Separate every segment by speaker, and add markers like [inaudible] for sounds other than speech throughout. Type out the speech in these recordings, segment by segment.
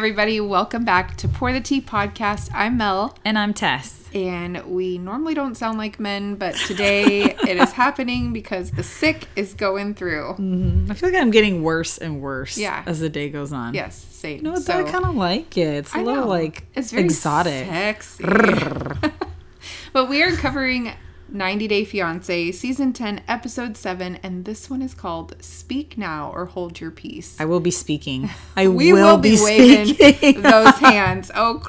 Speaker 1: Everybody, welcome back to Pour the Tea podcast. I'm Mel,
Speaker 2: And I'm Tess.
Speaker 1: and we normally don't sound like men, but today [laughs] it is happening because the sick is going through. Mm-hmm.
Speaker 2: I feel like I'm getting worse and worse
Speaker 1: Yeah.
Speaker 2: as the day goes on.
Speaker 1: Yes, same.
Speaker 2: No,
Speaker 1: so,
Speaker 2: I kind of like it. It's a
Speaker 1: I
Speaker 2: little
Speaker 1: know.
Speaker 2: like
Speaker 1: it's very
Speaker 2: exotic.
Speaker 1: sexy. [laughs] but we are covering 90 Day Fiance, season 10, episode 7, and this one is called Speak Now or Hold Your Peace.
Speaker 2: I will be speaking. [laughs] I
Speaker 1: we
Speaker 2: will, be,
Speaker 1: waving [laughs] those hands. Oh,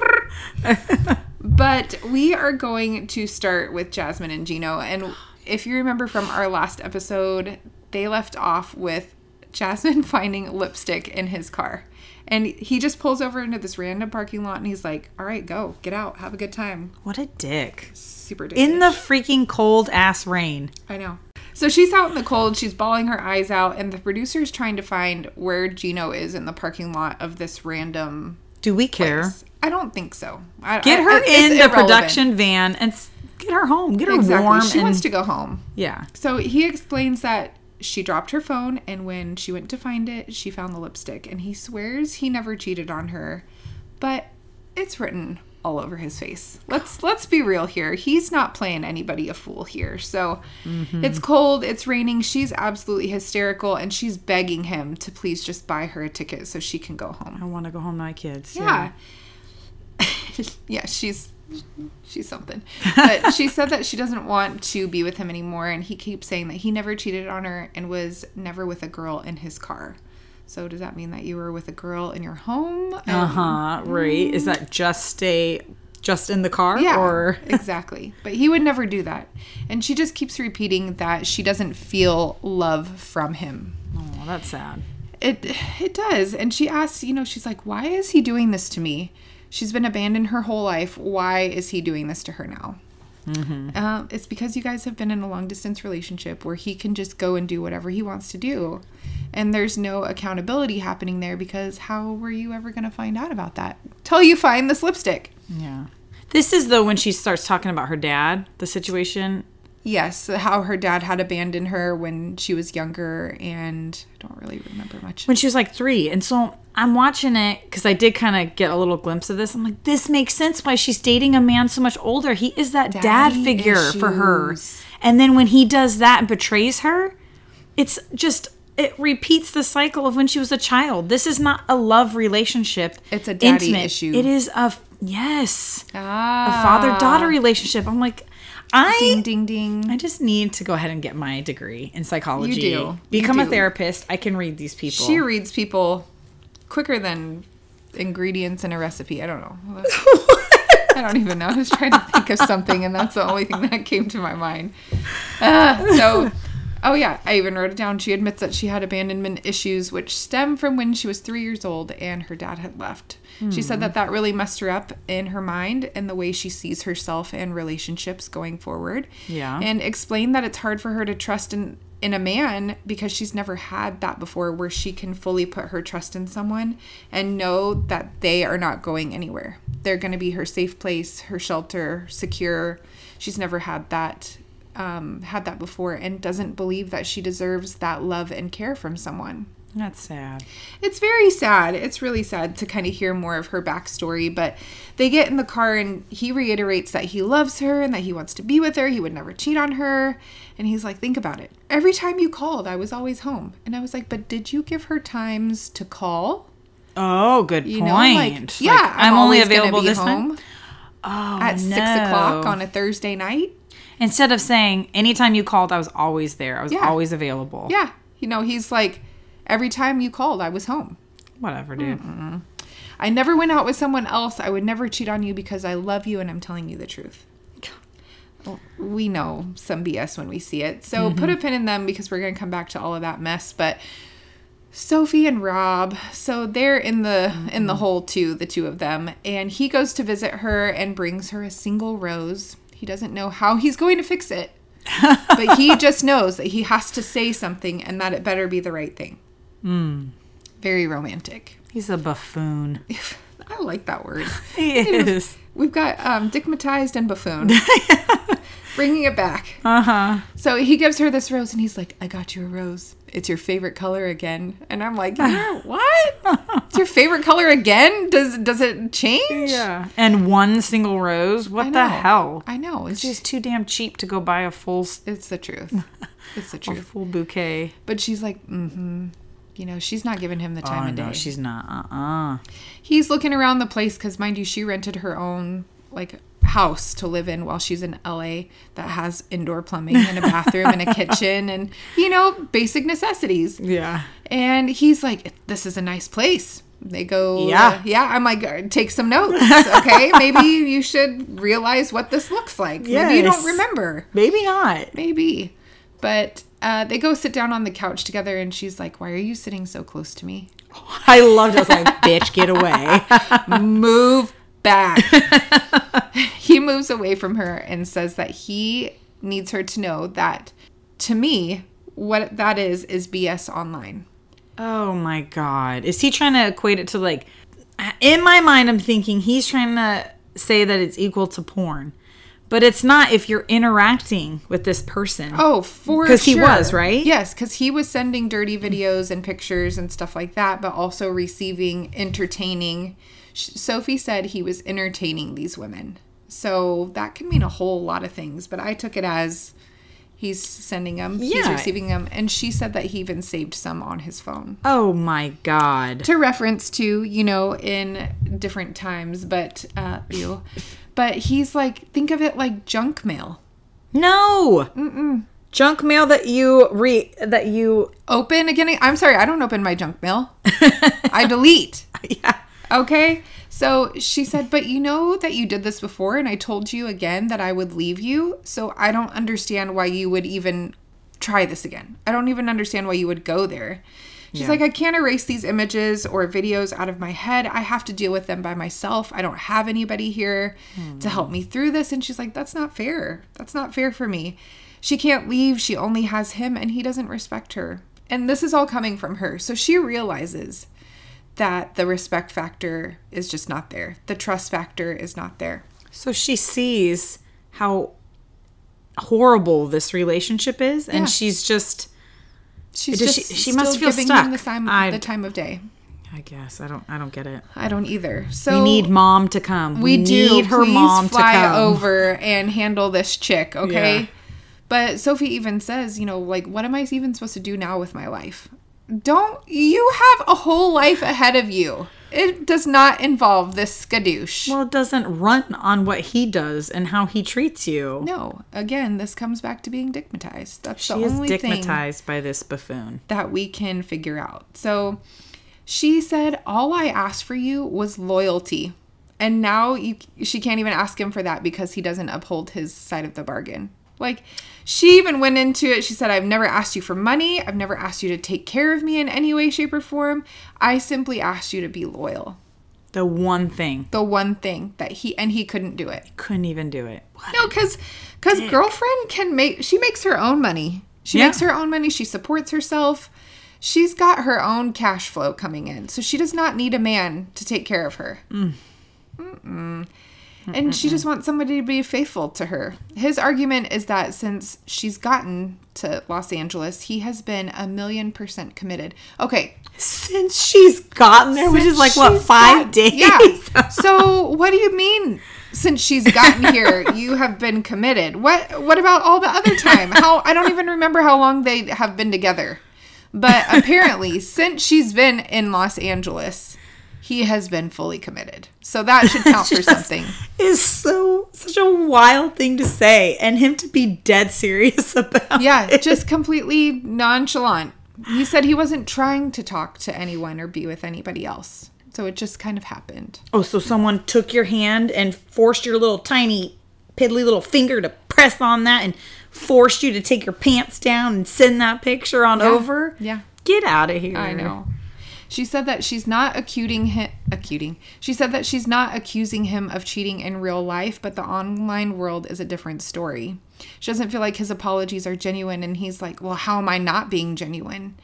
Speaker 1: [laughs] but we are going to start with Jasmine and Gino. And if you remember from our last episode, they left off with Jasmine finding lipstick in his car. And he just pulls over into this random parking lot and he's like, All right, go, get out, have a good time.
Speaker 2: what a dick.
Speaker 1: Super dick.
Speaker 2: In the freaking cold ass rain.
Speaker 1: I know. So she's out in the cold, she's bawling her eyes out, and the producer's trying to find where Gino is in the parking lot of this random
Speaker 2: Do we care?
Speaker 1: I don't think so. I,
Speaker 2: Get her
Speaker 1: it's
Speaker 2: in the
Speaker 1: irrelevant.
Speaker 2: production van and get her home. Get her
Speaker 1: Exactly.
Speaker 2: warm.
Speaker 1: she
Speaker 2: and,
Speaker 1: wants to go home.
Speaker 2: Yeah.
Speaker 1: So he explains that she dropped her phone, and when she went to find it, she found the lipstick. And he swears he never cheated on her, but it's written all over his face. Let's let's be real here. He's not playing anybody a fool here. So
Speaker 2: Mm-hmm.
Speaker 1: it's cold, it's raining. She's absolutely hysterical, and she's begging him to please just buy her a ticket so she can go home.
Speaker 2: I want to go home to my kids.
Speaker 1: Yeah. yeah, [laughs] she's she's something. But she said that she doesn't want to be with him anymore and he keeps saying that he never cheated on her and was never with a girl in his car. So does that mean that you were with a girl in your home?
Speaker 2: Uh huh. Right. Is that just a just in the car?
Speaker 1: Yeah,
Speaker 2: Or
Speaker 1: exactly. But he would never do that. And she just keeps repeating that she doesn't feel love from him.
Speaker 2: oh, that's sad.
Speaker 1: It it does. And she asks, you know, she's like, "Why is he doing this to me? She's been abandoned her whole life. Why is he doing this to her now?" Uh, it's because you guys have been in a long distance relationship where he can just go and do whatever he wants to do. And there's no accountability happening there because how were you ever going to find out about that? Till you find this lipstick.
Speaker 2: Yeah. This is though when she starts talking about her dad, the situation.
Speaker 1: Yes, how her dad had abandoned her when she was younger, and I don't really remember much.
Speaker 2: when she was like three. And so I'm watching it because I did kind of get a little glimpse of this. I'm like, this makes sense why she's dating a man so much older. He is that dad
Speaker 1: Daddy
Speaker 2: figure for her. And then when he does that and betrays her, it's just it repeats the cycle of when she was a child. This is not a love relationship.
Speaker 1: It's a daddy issue.
Speaker 2: It is a yes,
Speaker 1: Ah,
Speaker 2: a father daughter relationship. I'm like, I
Speaker 1: Ding, ding, ding.
Speaker 2: I just need to go ahead and get my degree in psychology.
Speaker 1: You do. You
Speaker 2: Become a therapist. I can read these people.
Speaker 1: She reads people quicker than ingredients in a recipe. I don't know. [laughs] I don't even know. I was trying to think of something, and that's the only thing that came to my mind. Uh, so, oh yeah, I even wrote it down. She admits that she had abandonment issues, which stem from when she was three years old and her dad had left. She said that that really messed her up in her mind and the way she sees herself and relationships going forward.
Speaker 2: Yeah.
Speaker 1: And explained that it's hard for her to trust in in a man because she's never had that before where she can fully put her trust in someone and know that they are not going anywhere. They're going to be her safe place, her shelter, secure. She's never had that um, had that before and doesn't believe that she deserves that love and care from someone.
Speaker 2: That's sad.
Speaker 1: It's very sad. It's really sad to kind of hear more of her backstory. But they get in the car and he reiterates that he loves her and that he wants to be with her. He would never cheat on her. And he's like, think about it. Every time you called, I was always home. And I was like, but did you give her times to call?
Speaker 2: Oh, good
Speaker 1: You
Speaker 2: point.
Speaker 1: know, like,
Speaker 2: Like,
Speaker 1: yeah,
Speaker 2: I'm, only
Speaker 1: always gonna
Speaker 2: available this time.
Speaker 1: home
Speaker 2: Oh,
Speaker 1: at six o'clock on a Thursday night.
Speaker 2: Instead of saying anytime you called, I was always there. I was
Speaker 1: Yeah.
Speaker 2: always available.
Speaker 1: Yeah. You know, he's like, every time you called, I was home.
Speaker 2: Whatever, dude.
Speaker 1: I never went out with someone else. I would never cheat on you because I love you and I'm telling you the truth. Well, We know some BS when we see it. So put mm-hmm. a pin in them because we're going to come back to all of that mess. But Sophie and Rob, so they're in the in the hole too, the two of them. And he goes to visit her and brings her a single rose. He doesn't know how he's going to fix it. [laughs] but he just knows that he has to say something and that it better be the right thing. Very romantic.
Speaker 2: He's a buffoon. [laughs]
Speaker 1: I like that word. [laughs]
Speaker 2: He is.
Speaker 1: We've got um, dickmatized and buffoon. [laughs] bringing it back.
Speaker 2: Uh huh.
Speaker 1: So he gives her this rose and he's like, I got you a rose. It's your favorite color again. And I'm like, "Yeah, what? It's your favorite color again? Does does it change?
Speaker 2: Yeah. And one single rose. What the hell?
Speaker 1: I know. It's just
Speaker 2: too damn cheap to go buy a full
Speaker 1: it's the truth. It's the truth.
Speaker 2: a full bouquet.
Speaker 1: But she's like, mm-hmm. You know, she's not giving him the time
Speaker 2: oh
Speaker 1: of day.
Speaker 2: no, she's not. Uh uh
Speaker 1: He's looking around the place because, mind you, she rented her own like house to live in while she's in LA that has indoor plumbing and a bathroom and a kitchen and you know basic necessities.
Speaker 2: Yeah.
Speaker 1: And he's like, "This is a nice place." They go,
Speaker 2: Yeah.
Speaker 1: uh, yeah." I'm like, "Uh, "Take some notes, okay? [laughs] Maybe you should realize what this looks like. Maybe you don't remember."
Speaker 2: Maybe not.
Speaker 1: Maybe. But uh, they go sit down on the couch together, and she's like, Why are you sitting so close to me? [laughs]
Speaker 2: I loved it. I was like, bitch, get away. [laughs]
Speaker 1: Move back. [laughs] he moves away from her and says that he needs her to know that to me, what that is, is BS online.
Speaker 2: oh my god. Is he trying to equate it to like in my mind I'm thinking he's trying to say that it's equal to porn. But it's not if you're interacting with this person.
Speaker 1: Oh, for
Speaker 2: 'Cause he was, right?
Speaker 1: Yes, because he was sending dirty videos and pictures and stuff like that, but also receiving entertaining. Sophie said he was entertaining these women. So that can mean a whole lot of things, but I took it as he's sending them, he's receiving them, and she said that he even saved some on his phone.
Speaker 2: Oh my god.
Speaker 1: To reference to, you know, in different times, but uh, ew. But he's like, think of it like junk mail.
Speaker 2: No. Mm-mm. Junk mail that you re that you
Speaker 1: open again. I'm sorry, I don't open my junk mail. [laughs] I delete.
Speaker 2: yeah.
Speaker 1: Okay. So she said, But you know that you did this before, and I told you again that I would leave you. So I don't understand why you would even try this again. I don't even understand why you would go there. She's
Speaker 2: Yeah.
Speaker 1: like, I can't erase these images or videos out of my head. I have to deal with them by myself. I don't have anybody here to help hmm. me through this. And she's like, That's not fair. That's not fair for me. She can't leave. She only has him, and he doesn't respect her. And this is all coming from her. So she realizes that the respect factor is just not there. The trust factor is not there.
Speaker 2: So she sees how horrible this relationship is and
Speaker 1: Yeah.
Speaker 2: she's just
Speaker 1: She's
Speaker 2: Does
Speaker 1: just
Speaker 2: she- she must feel stuck.
Speaker 1: the time,
Speaker 2: I-
Speaker 1: the time of day.
Speaker 2: I guess I don't I don't get it.
Speaker 1: I don't either. So
Speaker 2: We need mom to come.
Speaker 1: we, do
Speaker 2: need her
Speaker 1: Please
Speaker 2: mom
Speaker 1: fly
Speaker 2: to come.
Speaker 1: over and handle this chick, okay?
Speaker 2: Yeah.
Speaker 1: But Sophie even says, you know, like, what am I even supposed to do now with my life? Don't you have a whole life ahead of you? It does not involve this skadoosh.
Speaker 2: Well, it doesn't run on what he does and how he treats you.
Speaker 1: no, again, this comes back to being digmatized. That's
Speaker 2: she
Speaker 1: the
Speaker 2: is
Speaker 1: only thing.
Speaker 2: digmatized by this buffoon.
Speaker 1: that we can figure out. So she said, All I asked for you was loyalty. And now you, she can't even ask him for that because he doesn't uphold his side of the bargain. Like, she even went into it. She said, I've never asked you for money. I've never asked you to take care of me in any way, shape, or form. I simply asked you to be loyal.
Speaker 2: The one thing
Speaker 1: The one thing that he, and he couldn't do it.
Speaker 2: couldn't even do it.
Speaker 1: No, because because girlfriend can make she makes her own money. She
Speaker 2: Yeah.
Speaker 1: makes her own money. She supports herself. She's got her own cash flow coming in, so she does not need a man to take care of her. Mm. Mm-mm. And she just wants somebody to be faithful to her. His argument is that since she's gotten to Los Angeles, he has been a million percent committed. Okay,
Speaker 2: Since she's gotten there, which is like what five
Speaker 1: got-
Speaker 2: days.
Speaker 1: Yeah. so what do you mean? Since she's gotten here, you have been committed. What? What about all the other time? How? I don't even remember how long they have been together. But apparently, since she's been in Los Angeles, he has been fully committed. So that should count for [laughs] something.
Speaker 2: Is so such a wild thing to say, and him to be dead serious [laughs] about.
Speaker 1: Yeah,
Speaker 2: it.
Speaker 1: just completely nonchalant. He said he wasn't trying to talk to anyone or be with anybody else. So it just kind of happened.
Speaker 2: Oh, so someone took your hand and forced your little tiny piddly little finger to press on that and forced you to take your pants down and send that picture on over?
Speaker 1: Yeah.
Speaker 2: Get out of here.
Speaker 1: I know. She said that she's not accusing him accusing. She said that she's not accusing him of cheating in real life, but the online world is a different story. She doesn't feel like his apologies are genuine and he's like, "Well, how am I not being genuine?"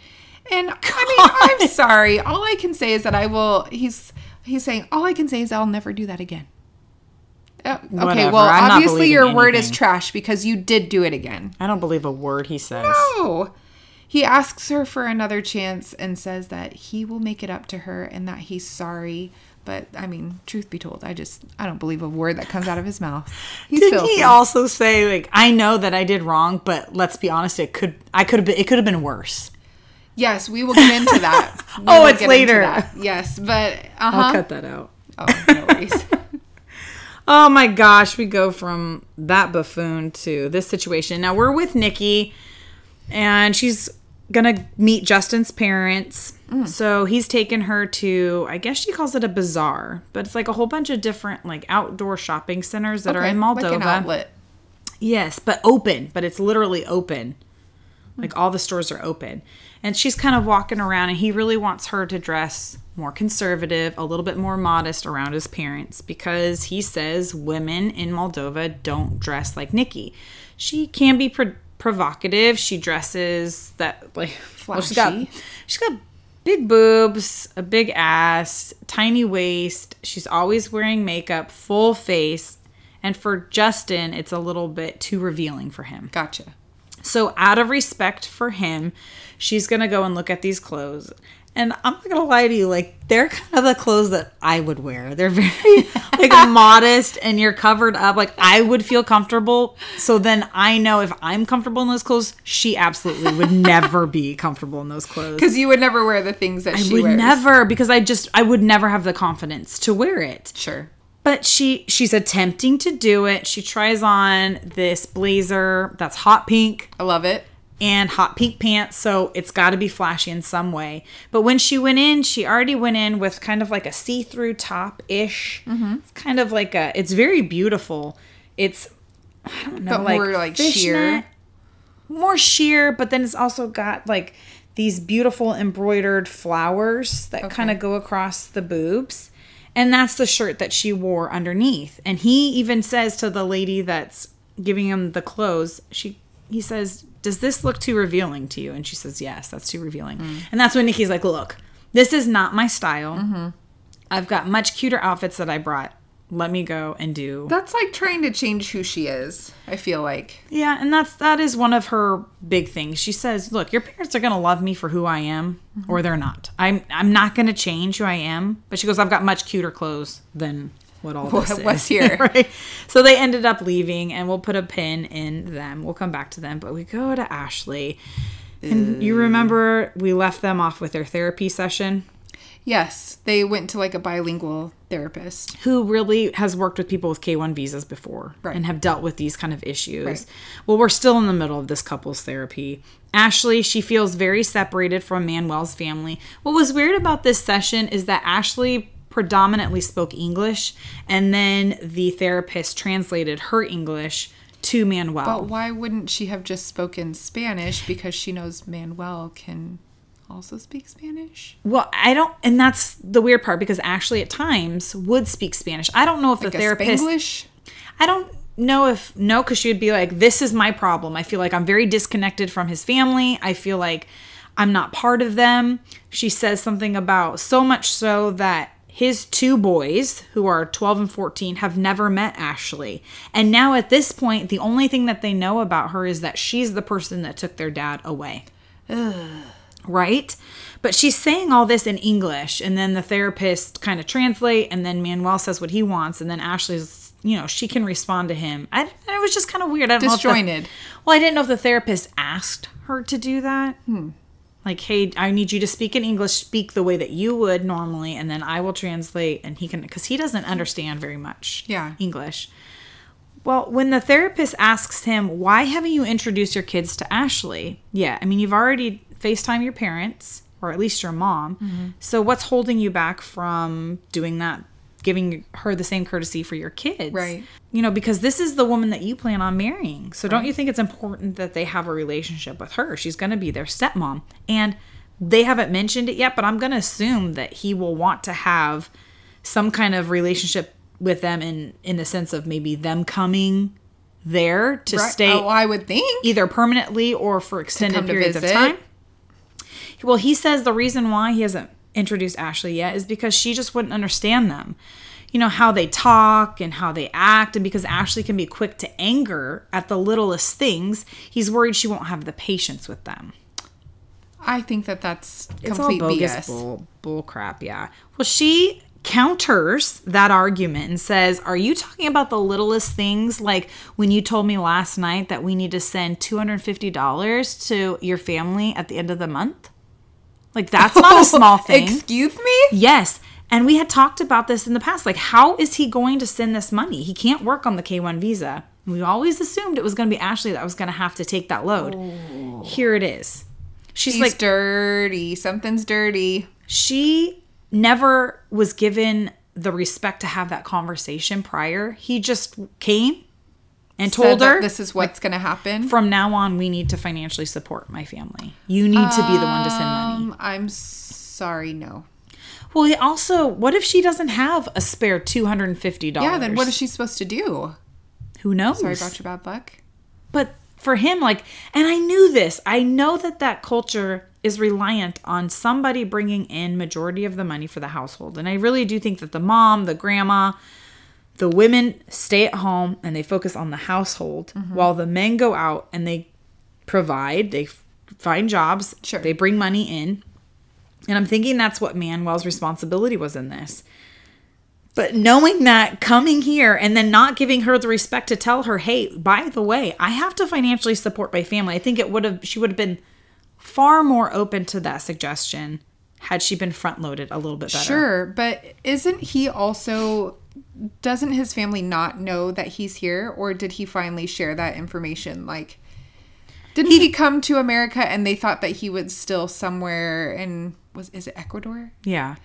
Speaker 1: And I mean, I'm [laughs] sorry. All I can say is that I will he's he's saying all I can say is I'll never do that again. Uh, okay,
Speaker 2: Whatever,
Speaker 1: well,
Speaker 2: I'm
Speaker 1: obviously your word is trash because you did do it again.
Speaker 2: I don't believe a word he says.
Speaker 1: No. He asks her for another chance and says that he will make it up to her and that he's sorry. But I mean, truth be told, I just I don't believe a word that comes out of his mouth. [laughs] He's
Speaker 2: Did
Speaker 1: filthy.
Speaker 2: he also say like I know that I did wrong, but let's be honest, it could I could have been it could have been worse.
Speaker 1: yes, we will get into that. [laughs]
Speaker 2: Oh, it's later.
Speaker 1: Yes, but uh
Speaker 2: I'll cut that out.
Speaker 1: Oh, no worries. [laughs]
Speaker 2: Oh my gosh, we go from that buffoon to this situation. Now we're with Nikki, and she's gonna meet Justin's parents.
Speaker 1: Mm.
Speaker 2: So he's taken her to, I guess she calls it a bazaar, but it's like a whole bunch of different like outdoor shopping centers that are in Moldova.
Speaker 1: Like an outlet.
Speaker 2: Yes, but open, but it's literally open. Like all the stores are open. And she's kind of walking around, and he really wants her to dress more conservative, a little bit more modest around his parents because he says women in Moldova don't dress like Nikki. She can be pro- provocative. She dresses that like well, she's got
Speaker 1: Flashy.
Speaker 2: she's got big boobs, a big ass, tiny waist. She's always wearing makeup, full face. And for Justin, it's a little bit too revealing for him.
Speaker 1: Gotcha.
Speaker 2: So, out of respect for him, she's going to go and look at these clothes. And I'm not to lie to you, like, they're kind of the clothes that I would wear. They're very, [laughs] like, modest and you're covered up. Like, I would feel comfortable. So then I know if I'm comfortable in those clothes, she absolutely would [laughs] never be comfortable in those clothes.
Speaker 1: Because you would never wear the things that
Speaker 2: I
Speaker 1: she
Speaker 2: would
Speaker 1: wears.
Speaker 2: never, because I just, I would never have the confidence to wear it
Speaker 1: Sure.
Speaker 2: but she she's attempting to do it she tries on this blazer that's hot pink
Speaker 1: I love it.
Speaker 2: And hot pink pants so it's got to be flashy in some way. But when she went in she already went in with kind of like a see-through top ish mm-hmm. it's kind of like a it's very beautiful. It's i don't know
Speaker 1: But
Speaker 2: like
Speaker 1: more like sheer.
Speaker 2: more sheer but then it's also got like these beautiful embroidered flowers that kind of go across the boobs. And that's the shirt that she wore underneath. And he even says to the lady that's giving him the clothes she he says does this look too revealing to you and she says yes that's too revealing and that's when nikki's like look this is not my style i've got much cuter outfits that i brought let me go and do
Speaker 1: That's like trying to change who she is. I feel like.
Speaker 2: yeah, and that's that is one of her big things. She says, "Look, your parents are going to love me for who I am or they're not. I'm I'm not going to change who I am." But she goes, "I've got much cuter clothes than what all [laughs] this
Speaker 1: What
Speaker 2: is."
Speaker 1: was here. [laughs]
Speaker 2: right? So they ended up leaving and we'll put a pin in them. We'll come back to them, but we go to Ashley. And you remember we left them off with their therapy session?
Speaker 1: Yes, they went to like a bilingual therapist.
Speaker 2: who really has worked with people with K1 visas before
Speaker 1: Right.
Speaker 2: and have dealt with these kind of issues.
Speaker 1: Right.
Speaker 2: Well, we're still in the middle of this couple's therapy. Ashley, she feels very separated from Manuel's family. What was weird about this session is that Ashley predominantly spoke English and then the therapist translated her English to Manuel.
Speaker 1: But why wouldn't she have just spoken Spanish? Because she knows Manuel can also speak Spanish.
Speaker 2: Well, I don't, and that's the weird part because Ashley at times would speak Spanish. I don't know if
Speaker 1: Like
Speaker 2: the therapist.
Speaker 1: Spanglish?
Speaker 2: I don't know if no, because she would be like, "This is my problem. I feel like I'm very disconnected from his family. I feel like I'm not part of them." She says something about so much so that his two boys, who are 12 and 14, have never met Ashley. And now at this point, the only thing that they know about her is that she's the person that took their dad away right? But she's saying all this in English, and then the therapist kind of translate, and then Manuel says what he wants, and then Ashley's, you know, she can respond to him. I, it was just kind of weird. I don't know the-
Speaker 1: Disjointed.
Speaker 2: well, I didn't know if the therapist asked her to do that. Hmm. Like, hey, I need you to speak in English, speak the way that you would normally, and then I will translate, and he can, because he doesn't understand very much
Speaker 1: Yeah.
Speaker 2: English. Well, when the therapist asks him, why haven't you introduced your kids to Ashley? Yeah, I mean, you've already FaceTime your parents, or at least your mom.
Speaker 1: Mm-hmm.
Speaker 2: So what's holding you back from doing that, giving her the same courtesy for your kids?
Speaker 1: Right.
Speaker 2: You know, because this is the woman that you plan on marrying. So don't you think it's important that they have a relationship with her? She's going to be their stepmom. And they haven't mentioned it yet, but I'm going to assume that he will want to have some kind of relationship with them in in the sense of maybe them coming there to
Speaker 1: Right.
Speaker 2: stay
Speaker 1: Oh, I would think.
Speaker 2: either permanently or for extended periods of time. Well, he says the reason why he hasn't introduced Ashley yet is because she just wouldn't understand them. you know, how they talk and how they act. And because Ashley can be quick to anger at the littlest things, he's worried she won't have the patience with them.
Speaker 1: I think that that's complete BS.
Speaker 2: bull, bull crap, yeah. Well, she counters that argument and says, Are you talking about the littlest things? Like when you told me last night that we need to send $250 to your family at the end of the month? Like, that's not a [laughs] small thing.
Speaker 1: Excuse me?
Speaker 2: Yes. And we had talked about this in the past. Like, how is he going to send this money? He can't work on the K 1 visa. We always assumed it was going to be Ashley that was going to have to take that load. Oh. Here it is. She's
Speaker 1: He's
Speaker 2: like,
Speaker 1: dirty. Something's dirty.
Speaker 2: she never was given the respect to have that conversation prior. He just came and told her,
Speaker 1: this is what's going to happen.
Speaker 2: from now on, we need to financially support my family. You need to be the one to send money.
Speaker 1: Um, I'm sorry, no.
Speaker 2: Well, he also, what if she doesn't have a spare $250?
Speaker 1: Yeah, then what is she supposed to do?
Speaker 2: Who knows?
Speaker 1: Sorry about your bad luck.
Speaker 2: But for him, like, and I knew this. I know that that culture is reliant on somebody bringing in majority of the money for the household, and I really do think that the mom, the grandma, the women stay at home and they focus on the household,
Speaker 1: Mm-hmm.
Speaker 2: while the men go out and they provide. They f- find jobs.
Speaker 1: Sure.
Speaker 2: They bring money in, and I'm thinking that's what Manuel's responsibility was in this. But knowing that coming here and then not giving her the respect to tell her, hey, by the way, I have to financially support my family. I think it would have she would have been far more open to that suggestion had she been front loaded a little bit better.
Speaker 1: Sure, but isn't he also doesn't his family not know that he's here or did he finally share that information like didn't he, come to America and they thought that he was still somewhere in was is it Ecuador?
Speaker 2: Yeah.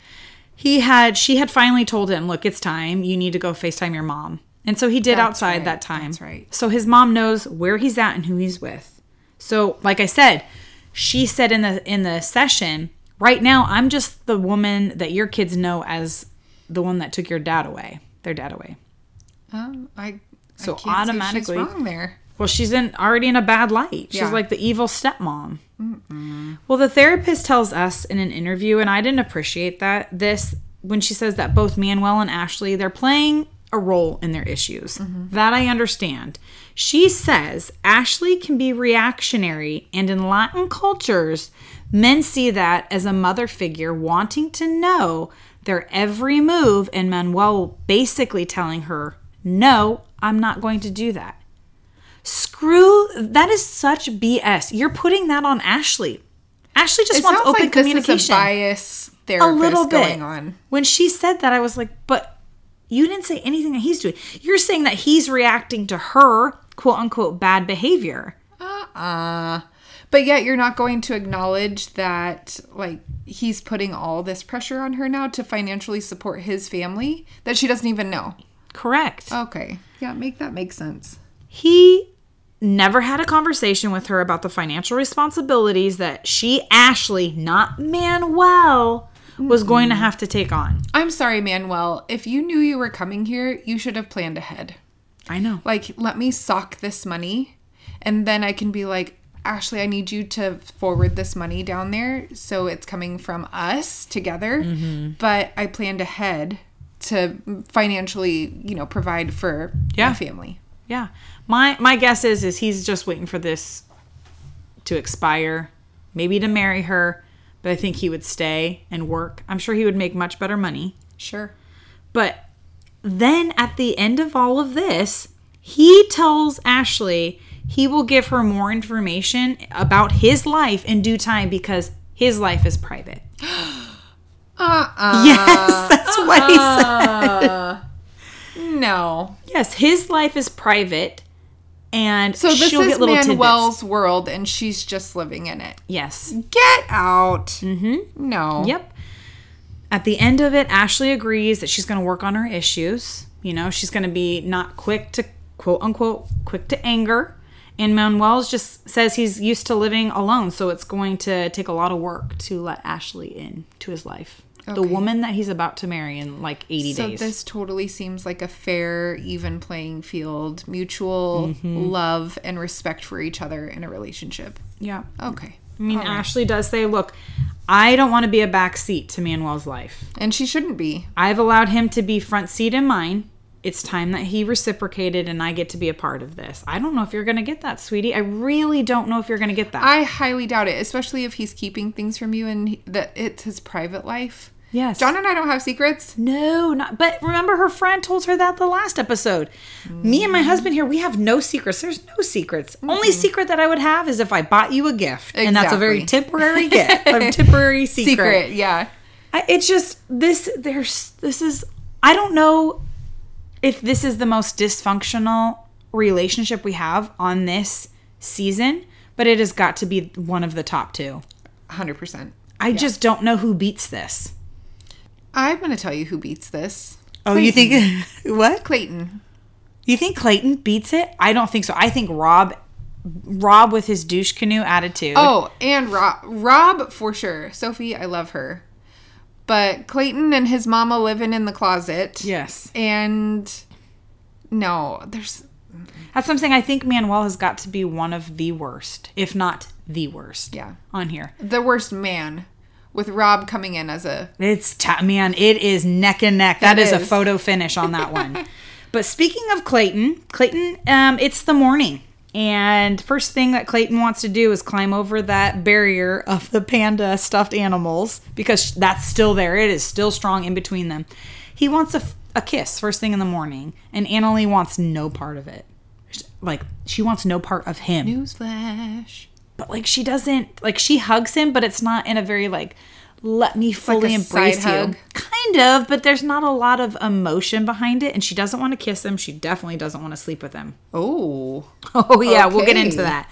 Speaker 2: He had she had finally told him, look, it's time. You need to go FaceTime your mom. And so he did
Speaker 1: That's
Speaker 2: outside
Speaker 1: right,
Speaker 2: that time.
Speaker 1: that's right.
Speaker 2: So his mom knows where he's at and who he's with. So like I said, she said in the in the session, right now I'm just the woman that your kids know as the one that took your dad away. Their dad away.
Speaker 1: Um, I
Speaker 2: So
Speaker 1: I can't say she's
Speaker 2: automatically-
Speaker 1: wrong there.
Speaker 2: Well, she's in already in a bad light. She's
Speaker 1: Yeah.
Speaker 2: like the evil stepmom. Well, the therapist tells us in an interview, and I didn't appreciate that this when she says that both Manuel and Ashley they're playing a role in their issues. That I understand. She says Ashley can be reactionary, and in Latin cultures, men see that as a mother figure wanting to know their every move, and Manuel basically telling her, "No, I'm not going to do that." Screw that is such BS. You're putting that on Ashley. Ashley just
Speaker 1: It
Speaker 2: wants open
Speaker 1: like
Speaker 2: communication.
Speaker 1: a bias
Speaker 2: a
Speaker 1: therapist
Speaker 2: little bit.
Speaker 1: going on.
Speaker 2: When she said that, I was like, but you didn't say anything that he's doing. You're saying that he's reacting to her quote unquote bad behavior.
Speaker 1: Uh uh but yet you're not going to acknowledge that like he's putting all this pressure on her now to financially support his family that she doesn't even know.
Speaker 2: Correct.
Speaker 1: Okay. Yeah, make that make sense.
Speaker 2: he never had a conversation with her about the financial responsibilities that she, Ashley, not Manuel, was going to have to take on.
Speaker 1: I'm sorry, Manuel. If you knew you were coming here, you should have planned ahead.
Speaker 2: I know.
Speaker 1: Like, let me sock this money, and then I can be like, Ashley, I need you to forward this money down there so it's coming from us together.
Speaker 2: Mm-hmm.
Speaker 1: But I planned ahead to financially, you know, provide for
Speaker 2: Yeah.
Speaker 1: my family.
Speaker 2: Yeah. My my guess is is he's just waiting for this to expire, maybe to marry her, but I think he would stay and work. I'm sure he would make much better money.
Speaker 1: Sure.
Speaker 2: But then at the end of all of this, he tells Ashley he will give her more information about his life in due time because his life is private. [gasps]
Speaker 1: Uh-uh.
Speaker 2: yes, that's what he said.
Speaker 1: No.
Speaker 2: Yes, his life is private and
Speaker 1: So this
Speaker 2: she'll
Speaker 1: is
Speaker 2: get little
Speaker 1: Manuel's
Speaker 2: tidbits.
Speaker 1: world, and she's just living in it.
Speaker 2: Yes.
Speaker 1: Get out. Mm-hmm. No.
Speaker 2: Yep. At the end of it, Ashley agrees that she's going to work on her issues. You know, she's going to be not quick to quote unquote quick to anger. And Manuel's just says he's used to living alone, so it's going to take a lot of work to let Ashley in to his life. The woman that he's about to marry in like 80
Speaker 1: So
Speaker 2: days.
Speaker 1: this totally seems like a fair, even playing field, mutual
Speaker 2: Mm-hmm.
Speaker 1: love and respect for each other in a relationship.
Speaker 2: yeah.
Speaker 1: Okay.
Speaker 2: I mean, Ashley does say, "Look, I don't want to be a back seat to Manuel's life.
Speaker 1: And she shouldn't be.
Speaker 2: I've allowed him to be front seat in mine. It's time that he reciprocated and I get to be a part of this. I don't know if you're going to get that, sweetie. I really don't know if you're going to get that.
Speaker 1: I highly doubt it, especially if he's keeping things from you and he- that it's his private life.
Speaker 2: yes.
Speaker 1: John and I don't have secrets.
Speaker 2: No, not. But remember, her friend told her that the last episode. Me and my husband here, we have no secrets. There's no secrets. Only secret that I would have is if I bought you a gift, and that's a very
Speaker 1: Exactly.
Speaker 2: temporary [laughs] gift, a temporary secret.
Speaker 1: Secret, yeah.
Speaker 2: I, it's just this. There's this is. I don't know if this is the most dysfunctional relationship we have on this season, but it has got to be one of the top two.
Speaker 1: 100%.
Speaker 2: I just don't know who beats this.
Speaker 1: I'm going to tell you who beats this.
Speaker 2: Oh, you think [laughs] what?
Speaker 1: Clayton.
Speaker 2: You think Clayton beats it? I don't think so. I think Rob, Rob with his douche canoe attitude.
Speaker 1: Oh, and Rob, Rob for sure. Sophie, I love her. But Clayton and his mama living in the closet.
Speaker 2: yes,
Speaker 1: And no, there's
Speaker 2: that's something I think Manuel has got to be one of the worst, if not the worst.
Speaker 1: Yeah.
Speaker 2: on here.
Speaker 1: the worst man with Rob coming in as a
Speaker 2: It's ta- man, it is neck and neck. That
Speaker 1: is,
Speaker 2: is. a photo finish on that one. [laughs] but speaking of Clayton, Clayton, um, it's the morning. And first thing that Clayton wants to do is climb over that barrier of the panda stuffed animals because that's still there. It is still strong in between them. He wants a, a kiss first thing in the morning, and Anali wants no part of it. Like, she wants no part of him
Speaker 1: newsflash.
Speaker 2: but like she doesn't like she hugs him but it's not in a very like let me fully
Speaker 1: a
Speaker 2: embrace you
Speaker 1: hug.
Speaker 2: Kind of but there's not a lot of emotion behind it and she doesn't want to kiss him she definitely doesn't want to sleep with him
Speaker 1: Oh.
Speaker 2: oh yeah we'll get into that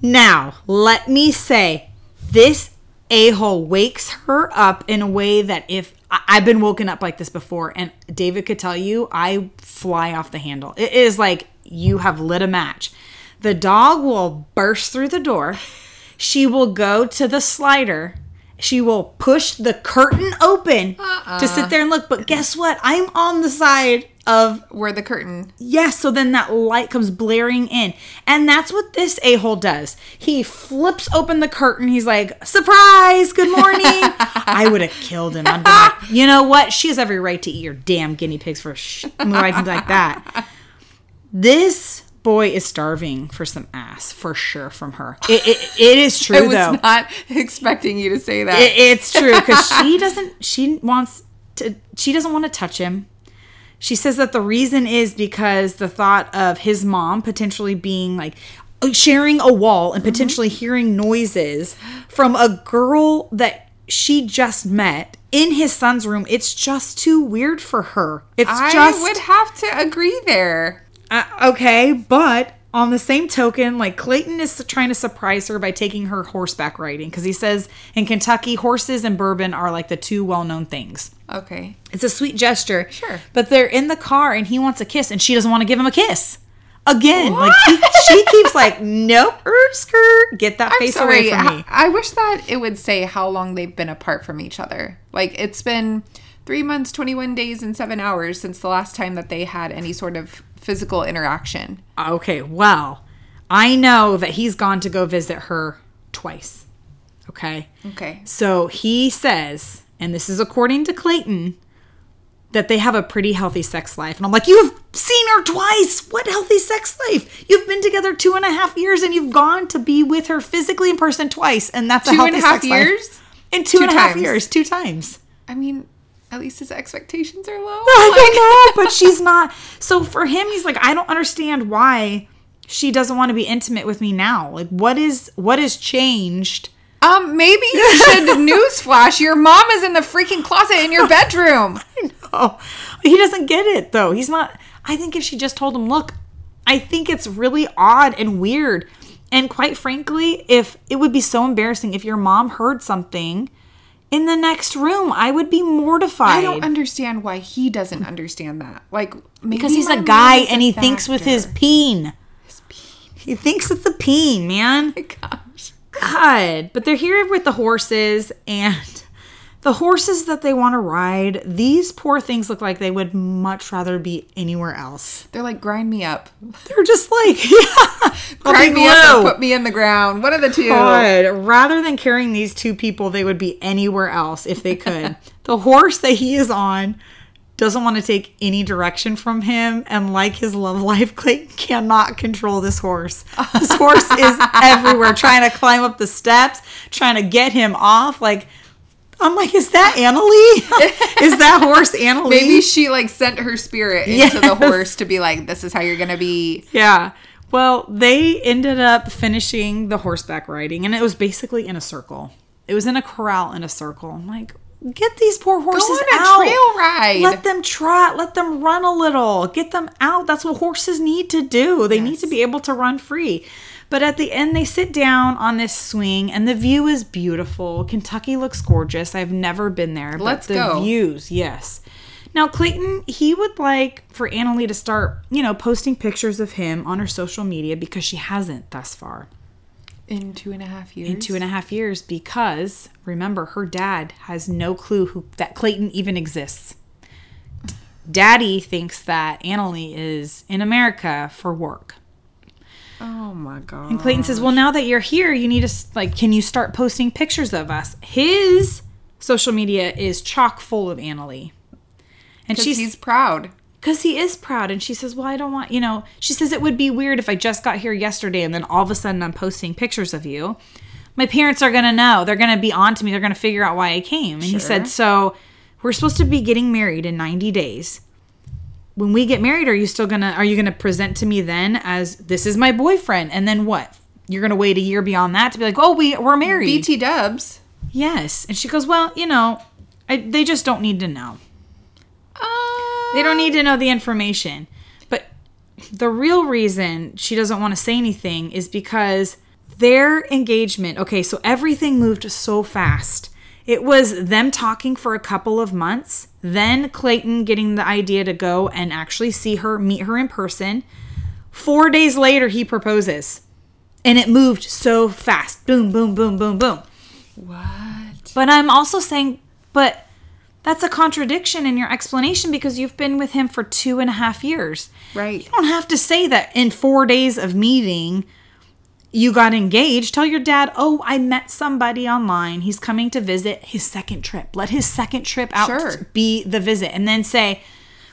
Speaker 2: now let me say this a-hole wakes her up in a way that if I- I've been woken up like this before, and David could tell you, I fly off the handle. It is like you have lit a match. The dog will burst through the door. She will go to the slider. She will push the curtain open to sit uh-uh. there and look. But guess what? I'm on the side of
Speaker 1: Where the curtain.
Speaker 2: Yes, so then that light comes blaring in. And that's what this a hole does. He flips open the curtain. He's like, surprise, good morning. [laughs] I would have killed him. I'd be like, you know what? She has every right to eat your damn guinea pigs for sh- [laughs] like, like that. This boy is starving for some ass, for sure, from her. It, it, it is [laughs] true, though.
Speaker 1: I was
Speaker 2: though.
Speaker 1: not [laughs] expecting you to say that.
Speaker 2: It- it's true because she [laughs] doesn't. She wants to. She doesn't want to touch him. She says that the reason is because the thought of his mom potentially being like sharing a wall and mm-hmm. potentially hearing noises from a girl that she just met in his son's room. It's just too weird for her. It's
Speaker 1: I
Speaker 2: just
Speaker 1: would have to agree there.
Speaker 2: Uh, okay, but on the same token, like Clayton is trying to surprise her by taking her horseback riding because he says in Kentucky, horses and bourbon are like the two well known things.
Speaker 1: Okay.
Speaker 2: It's a sweet gesture.
Speaker 1: Sure.
Speaker 2: But they're in the car and he wants a kiss and she doesn't want to give him a kiss. Again, like he, [laughs] she keeps like, nope, skirt, get that
Speaker 1: I'm
Speaker 2: face
Speaker 1: sorry.
Speaker 2: away from me.
Speaker 1: I, I wish that it would say how long they've been apart from each other. Like it's been three months, 21 days, and seven hours since the last time that they had any sort of physical interaction.
Speaker 2: Okay, well, I know that he's gone to go visit her twice. Okay.
Speaker 1: Okay.
Speaker 2: So he says, and this is according to Clayton, that they have a pretty healthy sex life. And I'm like, you've seen her twice. What healthy sex life? You've been together two and a half years and you've gone to be with her physically in person twice. And that's a
Speaker 1: Two
Speaker 2: healthy
Speaker 1: and a half
Speaker 2: sex life.
Speaker 1: years?
Speaker 2: In two
Speaker 1: Two
Speaker 2: and a half years, two times.
Speaker 1: I mean, at least his expectations are low. [laughs]
Speaker 2: I don't know, but she's not. So for him, he's like, I don't understand why she doesn't want to be intimate with me now. Like, what is what has changed?
Speaker 1: Um, maybe you should [laughs] newsflash. Your mom is in the freaking closet in your [laughs] bedroom.
Speaker 2: Oh, he doesn't get it though. He's not. I think if she just told him, look, I think it's really odd and weird. And quite frankly, if it would be so embarrassing if your mom heard something in the next room, I would be mortified.
Speaker 1: I don't understand why he doesn't understand that. Like maybe
Speaker 2: because he's a guy
Speaker 1: is a
Speaker 2: and he thinks with his
Speaker 1: factor.
Speaker 2: peen. He thinks with the peen, man. [laughs]
Speaker 1: My gosh.
Speaker 2: God. But they're here with the horses and The horses that they want to ride, these poor things look like they would much rather be anywhere else.
Speaker 1: They're like, grind me up. [laughs]
Speaker 2: They're just like, [laughs] yeah,
Speaker 1: Grind me up put me in the ground. One of the two.
Speaker 2: God, rather than carrying these two people, they would be anywhere else if they could. [laughs] the horse that he is on doesn't want to take any direction from him, and like his love life, Clayton cannot control this horse. This horse is everywhere, trying to climb up the steps, trying to get him off. Like, I'm like, is that Anali? [laughs] is that horse Anali?
Speaker 1: Maybe she like sent her spirit into the horse to be like, this is how you're gonna be.
Speaker 2: Yeah. Well, they ended up finishing the horseback riding, and it was basically in a circle. It was in a corral in a circle. I'm like, get these poor horses
Speaker 1: on a
Speaker 2: out.
Speaker 1: trail ride.
Speaker 2: Let them trot. Let them run a little. Get them out. That's what horses need to do. They need to be able to run free. But at the end, they sit down on this swing, and the view is beautiful. Kentucky looks gorgeous. I've never been there. But
Speaker 1: Let's
Speaker 2: the
Speaker 1: go.
Speaker 2: views, yes. Now, Clayton, he would like for Anali to start, you know, posting pictures of him on her social media because she hasn't thus far
Speaker 1: In two and a half years.
Speaker 2: in two and a half years. Because remember, her dad has no clue who that Clayton even exists. Daddy thinks that Anali is in America for work.
Speaker 1: Oh my god.
Speaker 2: And Clayton says, "Well, now that you're here, you need to like, can you start posting pictures of us?" His social media is chock full of Anali, and she's
Speaker 1: he's proud.
Speaker 2: because he is proud. And she says, "Well, I don't want you know." She says it would be weird if I just got here yesterday and then all of a sudden I'm posting pictures of you. My parents are gonna know. They're gonna be on to me. They're gonna figure out why I came. And he said, "So we're supposed to be getting married in 90 days." When we get married, are you still gonna are you gonna present to me then as this is my boyfriend? And then what? You're gonna wait a year beyond that to be like, oh, we we're married.
Speaker 1: BT Dubs.
Speaker 2: yes. And she goes, well, you know, I, they just don't need to know.
Speaker 1: Uh,
Speaker 2: They don't need to know the information. But the real reason she doesn't want to say anything is because their engagement, okay, so everything moved so fast. It was them talking for a couple of months, then Clayton getting the idea to go and actually see her, meet her in person. Four days later, he proposes. And it moved so fast. Boom, boom, boom, boom, boom.
Speaker 1: What?
Speaker 2: But I'm also saying, but that's a contradiction in your explanation because you've been with him for two and a half years.
Speaker 1: Right.
Speaker 2: You don't have to say that in four days of meeting, you got engaged. Tell your dad, oh, I met somebody online. He's coming to visit his second trip. Let his second trip out
Speaker 1: Sure.
Speaker 2: be the visit. And then say,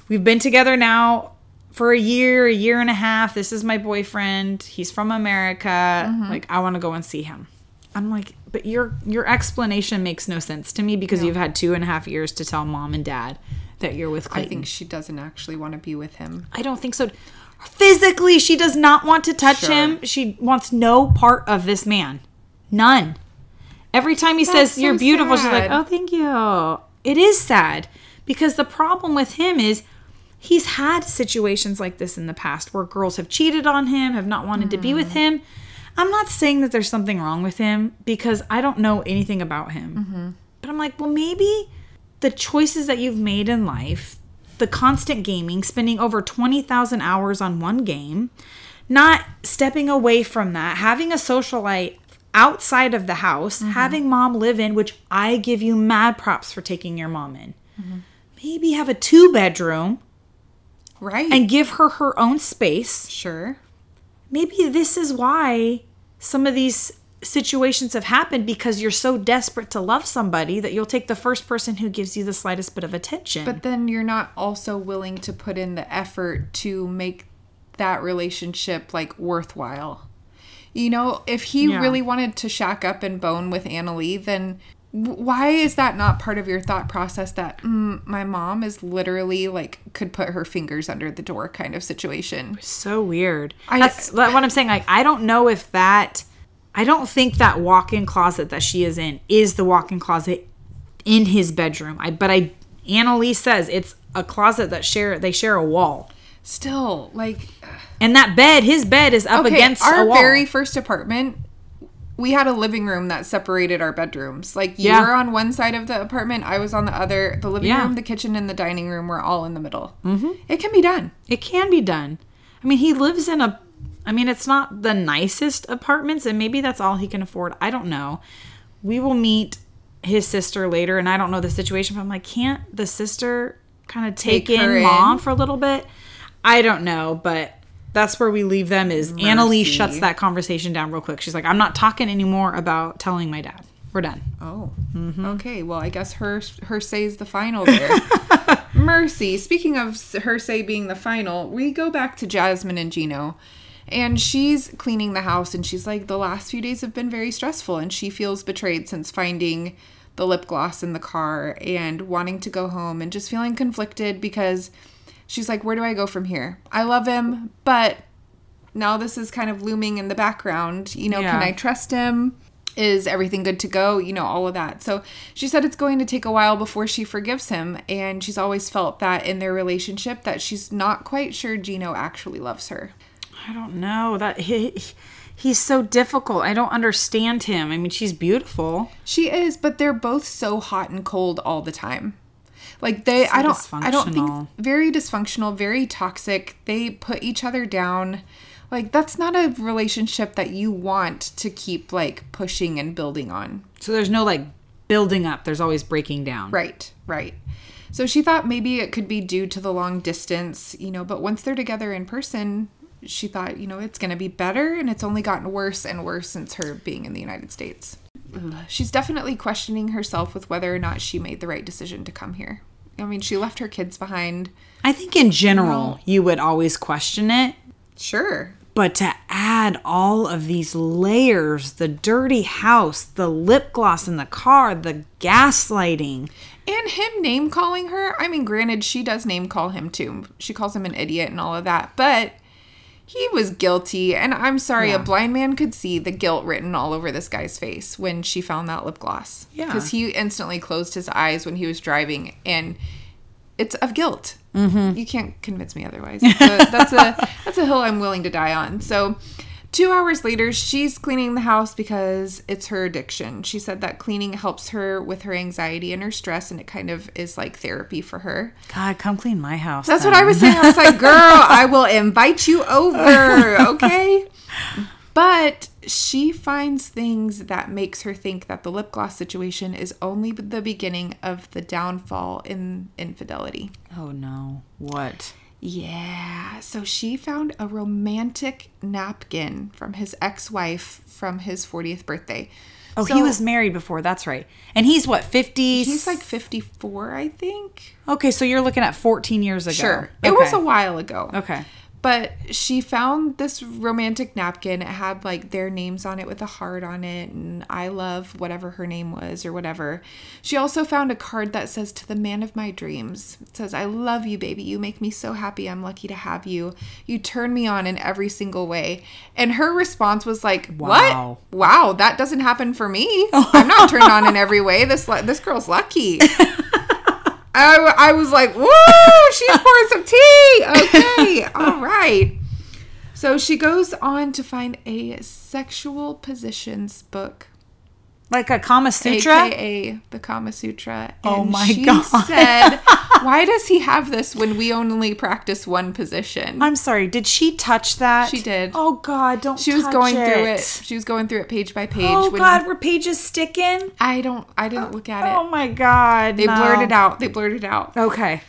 Speaker 2: we've been together now for a year, a year and a half. This is my boyfriend. He's from America. Mm-hmm. Like, I want to go and see him. I'm like, but your your explanation makes no sense to me because you've had two and a half years to tell mom and dad that you're with
Speaker 1: I think she doesn't actually want to be with him.
Speaker 2: I don't think so. Physically, she does not want to touch
Speaker 1: Sure.
Speaker 2: him. She wants no part of this man. None. Every time he
Speaker 1: That's
Speaker 2: says you're
Speaker 1: so
Speaker 2: beautiful, she's like, "Oh, thank you." It is sad because the problem with him is he's had situations like this in the past where girls have cheated on him, have not wanted to be
Speaker 1: Mm.
Speaker 2: with him. I'm not saying that there's something wrong with him because I don't know anything about him.
Speaker 1: Mm-hmm.
Speaker 2: But I'm like, well, maybe the choices that you've made in life, the constant gaming, spending over 20,000 hours on one game, not stepping away from that, having a socialite outside of the house, mm-hmm. having mom live in, which I give you mad props for taking your mom in. Mm-hmm. Maybe have a two bedroom
Speaker 1: Right.
Speaker 2: and give her her own space.
Speaker 1: sure.
Speaker 2: Maybe this is why some of these situations have happened because you're so desperate to love somebody that you'll take the first person who gives you the slightest bit of attention.
Speaker 1: But then you're not also willing to put in the effort to make that relationship like worthwhile. You know, if he
Speaker 2: Yeah.
Speaker 1: really wanted to shack up and bone with Anali, then why is that not part of your thought process that mm, my mom is literally like could put her fingers under the door kind of situation?
Speaker 2: so weird.
Speaker 1: I-
Speaker 2: That's what I'm saying. Like, I don't know if that. I don't think that walk-in closet that she is in is the walk-in closet in his bedroom. I but I Annalise says it's a closet that share they share a wall.
Speaker 1: Still, like
Speaker 2: And that bed, his bed is up
Speaker 1: okay,
Speaker 2: against
Speaker 1: our
Speaker 2: a wall.
Speaker 1: very first apartment, we had a living room that separated our bedrooms. Like you
Speaker 2: Yeah.
Speaker 1: were on one side of the apartment, I was on the other. The living
Speaker 2: Yeah.
Speaker 1: room, the kitchen, and the dining room were all in the middle. Mm-hmm. It can be done.
Speaker 2: It can be done. I mean, he lives in a. I mean, it's not the nicest apartments, and maybe that's all he can afford. I don't know. We will meet his sister later, and I don't know the situation, but I'm like, can't the sister kind of take,
Speaker 1: Take
Speaker 2: in
Speaker 1: in?
Speaker 2: mom for a little bit? I don't know, but that's where we leave them. Is Annalise shuts that conversation down real quick. She's like, I'm not talking anymore about telling my dad. We're done.
Speaker 1: Oh, okay. Well, I guess her her say is the final there. [laughs] Mercy. Speaking of her say being the final, we go back to Jasmine and Gino, and she's cleaning the house, and she's like, the last few days have been very stressful, and she feels betrayed since finding the lip gloss in the car and wanting to go home and just feeling conflicted because she's like, where do I go from here? I love him, but now this is kind of looming in the background. You know, can I trust him? Is everything good to go? You know, all of that. So she said it's going to take a while before she forgives him. And she's always felt that in their relationship that she's not quite sure Gino actually loves her.
Speaker 2: I don't know that he, he's so difficult. I don't understand him. I mean, she's beautiful.
Speaker 1: She is, but they're both so hot and cold all the time. Like they I don't I don't think very dysfunctional, very toxic. They put each other down. Like that's not a relationship that you want to keep like pushing and building on.
Speaker 2: So there's no like building up. There's always breaking down.
Speaker 1: Right, right. So she thought maybe it could be due to the long distance, you know, but once they're together in person, she thought, you know, it's going to be better and it's only gotten worse and worse since her being in the United States. She's definitely questioning herself with whether or not she made the right decision to come here. I mean, she left her kids behind.
Speaker 2: I think in general you would always question it,
Speaker 1: Sure.
Speaker 2: but to add all of these layers, the dirty house, the lip gloss in the car, the gaslighting.
Speaker 1: And him name calling her. I mean, granted, she does name call him too. She calls him an idiot and all of that, but he was guilty. And I'm sorry, a blind man could see the guilt written all over this guy's face when she found that lip gloss.
Speaker 2: Yeah.
Speaker 1: Because he instantly closed his eyes when he was driving, and it's of guilt. Mm-hmm. You can't convince me otherwise. But that's a [laughs] that's a hill I'm willing to die on. So. Two hours later, she's cleaning the house because it's her addiction. She said that cleaning helps her with her anxiety and her stress, and it kind of is like therapy for her.
Speaker 2: God, come clean my house.
Speaker 1: That's
Speaker 2: then.
Speaker 1: what I was saying. I was like, girl, I [laughs] will invite you over, okay? But she finds things that makes her think that the lip gloss situation is only the beginning of the downfall in infidelity.
Speaker 2: Oh no. What?
Speaker 1: Yeah. So she found a romantic napkin from his ex-wife from his 40th birthday.
Speaker 2: Oh,
Speaker 1: So
Speaker 2: he was married before. That's right. And he's what, 50?
Speaker 1: He's like 54, I think.
Speaker 2: Okay, so you're looking at 14 years ago.
Speaker 1: Sure. It was a while ago.
Speaker 2: Okay.
Speaker 1: But she found this romantic napkin. It had like their names on it with a heart on it and I love whatever her name was or whatever. She also found a card that says to the man of my dreams. It says, I love you, baby. You make me so happy. I'm lucky to have you. You turn me on in every single way. And her response was like,
Speaker 2: Wow.
Speaker 1: What? Wow, that doesn't happen for me. [laughs] I'm not turned on in every way. This this girl's lucky. [laughs] I, I was like, woo, she's [laughs] pouring some tea. Okay, all right. So she goes on to find a sexual positions book,
Speaker 2: Like a Kama Sutra?
Speaker 1: aka the Kama Sutra.
Speaker 2: Oh
Speaker 1: and
Speaker 2: my
Speaker 1: she
Speaker 2: God.
Speaker 1: said, [laughs] "Why does he have this when we only practice one position?"
Speaker 2: I'm sorry. Did she touch that?
Speaker 1: She did.
Speaker 2: Oh God, don't.
Speaker 1: she was going through it. She was going through it page by page.
Speaker 2: Oh God, were pages sticking?
Speaker 1: I don't. I didn't uh, look at it.
Speaker 2: Oh my God.
Speaker 1: they blurred it out. They blurred it out.
Speaker 2: Okay.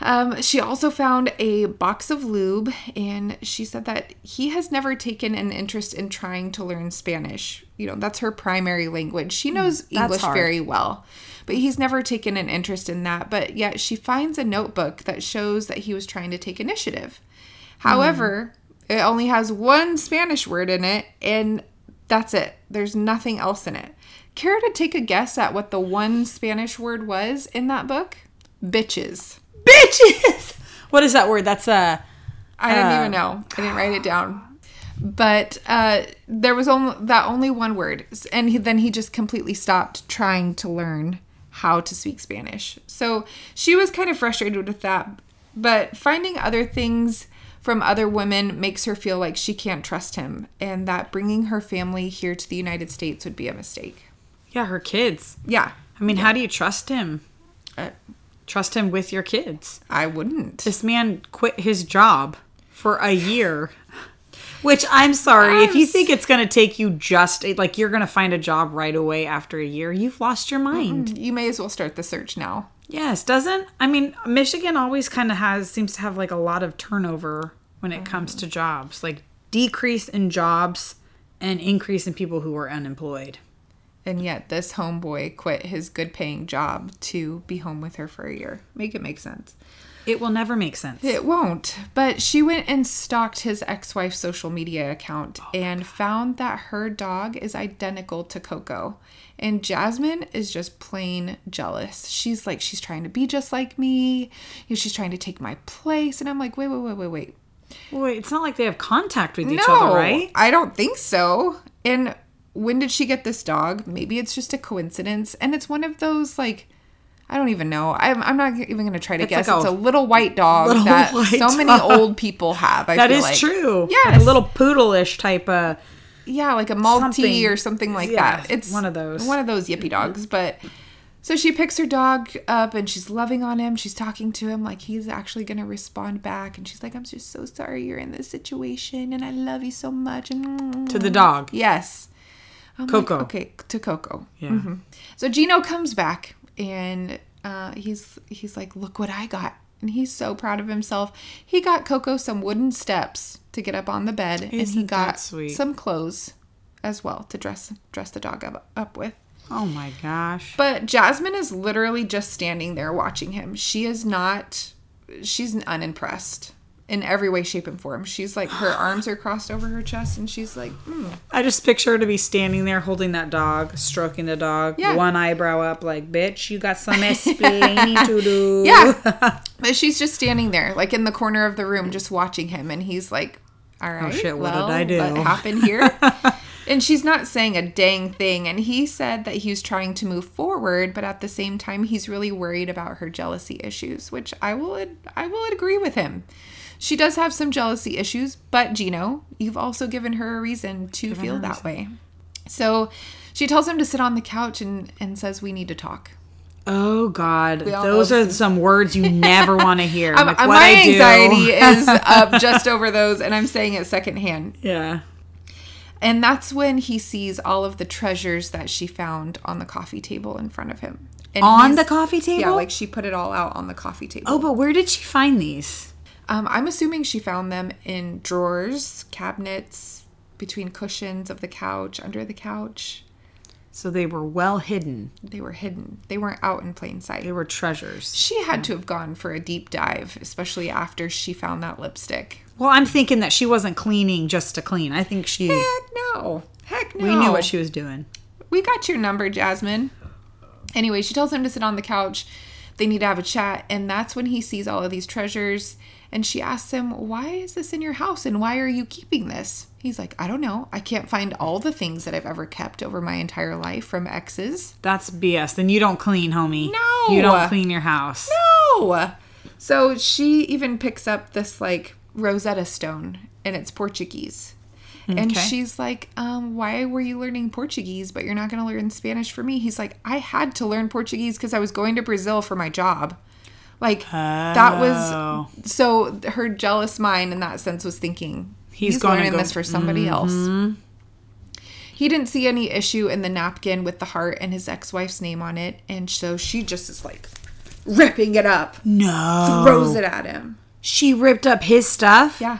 Speaker 1: Um, she also found a box of lube, and she said that he has never taken an interest in trying to learn Spanish. You know, that's her primary language. She knows English
Speaker 2: hard.
Speaker 1: very well, but he's never taken an interest in that. But yet, she finds a notebook that shows that he was trying to take initiative. However, it only has one Spanish word in it, and that's it. There's nothing else in it. Care to take a guess at what the one Spanish word was in that book? Bitches.
Speaker 2: Bitches. [laughs] What is that word? That's a.
Speaker 1: I didn't
Speaker 2: Uh,
Speaker 1: even know. I didn't write it down. But uh, there was only that only one word, and he, then he just completely stopped trying to learn how to speak Spanish. So she was kind of frustrated with that. But finding other things from other women makes her feel like she can't trust him, and that bringing her family here to the United States would be a mistake.
Speaker 2: Yeah, her kids.
Speaker 1: Yeah,
Speaker 2: I mean, how do you trust him?
Speaker 1: uh,
Speaker 2: Trust him with your kids.
Speaker 1: I wouldn't.
Speaker 2: This man quit his job for a year Which I'm sorry, if you think it's going to take you just like you're going to find a job right away after a year, you've lost your mind.
Speaker 1: You may as well start the search now.
Speaker 2: Yes, doesn't? I mean, Michigan always kind of has seems to have like a lot of turnover when it comes mm-hmm. to jobs, like decrease in jobs and increase in people who are unemployed.
Speaker 1: And yet, this homeboy quit his good paying job to be home with her for a year. Make it make sense.
Speaker 2: It will never make sense.
Speaker 1: It won't. But she went and stalked his ex wife's social media account oh and found that her dog is identical to Coco. And Jasmine is just plain jealous. She's like, she's trying to be just like me. You know, she's trying to take my place. And I'm like, wait, wait, wait, wait, wait.
Speaker 2: Wait, it's not like they have contact with each
Speaker 1: no,
Speaker 2: other, right?
Speaker 1: I don't think so. And when did she get this dog? Maybe it's just a coincidence. And it's one of those, like, I don't even know. I'm, I'm not even going to try to
Speaker 2: It's
Speaker 1: guess.
Speaker 2: like
Speaker 1: it's
Speaker 2: a
Speaker 1: a little white dog
Speaker 2: little
Speaker 1: that [laughs]
Speaker 2: white
Speaker 1: so many
Speaker 2: dog.
Speaker 1: old people have. I
Speaker 2: That is
Speaker 1: like.
Speaker 2: true. Like a little poodle-ish type of
Speaker 1: Yeah, like a Maltese
Speaker 2: Something.
Speaker 1: or something like
Speaker 2: Yeah,
Speaker 1: that. It's
Speaker 2: one of those.
Speaker 1: One of those yippy dogs. Mm-hmm. But so she picks her dog up and she's loving on him. She's talking to him like he's actually going to respond back. And she's like, I'm just so sorry you're in this situation and I love you so much. And
Speaker 2: to the dog.
Speaker 1: Yes. Like,
Speaker 2: Coco.
Speaker 1: okay, to Coco.
Speaker 2: Yeah.
Speaker 1: Mhm. So Gino comes back and uh, he's he's like, look what I got. And he's so proud of himself. He got Coco some wooden steps to get up on the bed, and he
Speaker 2: Isn't
Speaker 1: got
Speaker 2: sweet?
Speaker 1: some clothes as well to dress dress the dog up, up with.
Speaker 2: Oh my gosh.
Speaker 1: But Jasmine is literally just standing there watching him. She is not. She's unimpressed in every way, shape, and form. She's like her [sighs] arms are crossed over her chest, and she's like, mm,
Speaker 2: I just picture her to be standing there holding that dog, stroking the dog,
Speaker 1: Yeah.
Speaker 2: one eyebrow up, like, bitch, you got some [laughs] explaining to do.
Speaker 1: Yeah. [laughs] But she's just standing there, like in the corner of the room, just watching him. And he's like, All right.
Speaker 2: Oh, shit, what did I do?"
Speaker 1: What happened here? [laughs] and she's not saying a dang thing. And he said that he was trying to move forward, but at the same time, he's really worried about her jealousy issues, which I will, I will agree with him. She does have some jealousy issues, but Gino, you've also given her a reason to feel
Speaker 2: her a
Speaker 1: that way. So she tells him to sit on the couch and, and says, We need to talk.
Speaker 2: Oh God, those are some words you [laughs] never want to hear. Like what
Speaker 1: my
Speaker 2: I
Speaker 1: anxiety [laughs] is up just over those, and I'm saying it secondhand.
Speaker 2: yeah.
Speaker 1: And that's when he sees all of the treasures that she found on the coffee table in front of him. And
Speaker 2: On the coffee table.
Speaker 1: Yeah, like she put it all out on the coffee table.
Speaker 2: oh, but where did she find these?
Speaker 1: Um, I'm assuming she found them in drawers, cabinets, between cushions of the couch, under the couch.
Speaker 2: So they were well hidden.
Speaker 1: They were hidden. They weren't out in plain sight.
Speaker 2: They were treasures.
Speaker 1: She had to have gone for a deep dive, especially after she found that lipstick.
Speaker 2: Well, I'm thinking that she wasn't cleaning just to clean. I think she.
Speaker 1: Heck no. Heck no.
Speaker 2: We knew what she was doing.
Speaker 1: we got your number, Jasmine. Anyway, she tells him to sit on the couch. They need to have a chat. And that's when he sees all of these treasures. And she asks him, Why is this in your house? And why are you keeping this? He's like, I don't know. I can't find all the things that I've ever kept over my entire life from exes.
Speaker 2: That's BS. Then you don't clean, homie.
Speaker 1: No.
Speaker 2: You don't clean your house.
Speaker 1: No. So she even picks up this like Rosetta Stone and it's Portuguese. And she's like, um, why were you learning Portuguese, but you're not going to learn Spanish for me? He's like, I had to learn Portuguese because I was going to Brazil for my job. Like, that
Speaker 2: Oh.
Speaker 1: was so her jealous mind in that sense was thinking,
Speaker 2: He's
Speaker 1: he's, learning
Speaker 2: go-
Speaker 1: this for somebody mm-hmm. else. He didn't see any issue in the napkin with the heart and his ex wife's name on it. And so she just is like ripping it up,
Speaker 2: No.
Speaker 1: throws it at him.
Speaker 2: She ripped up his stuff.
Speaker 1: Yeah.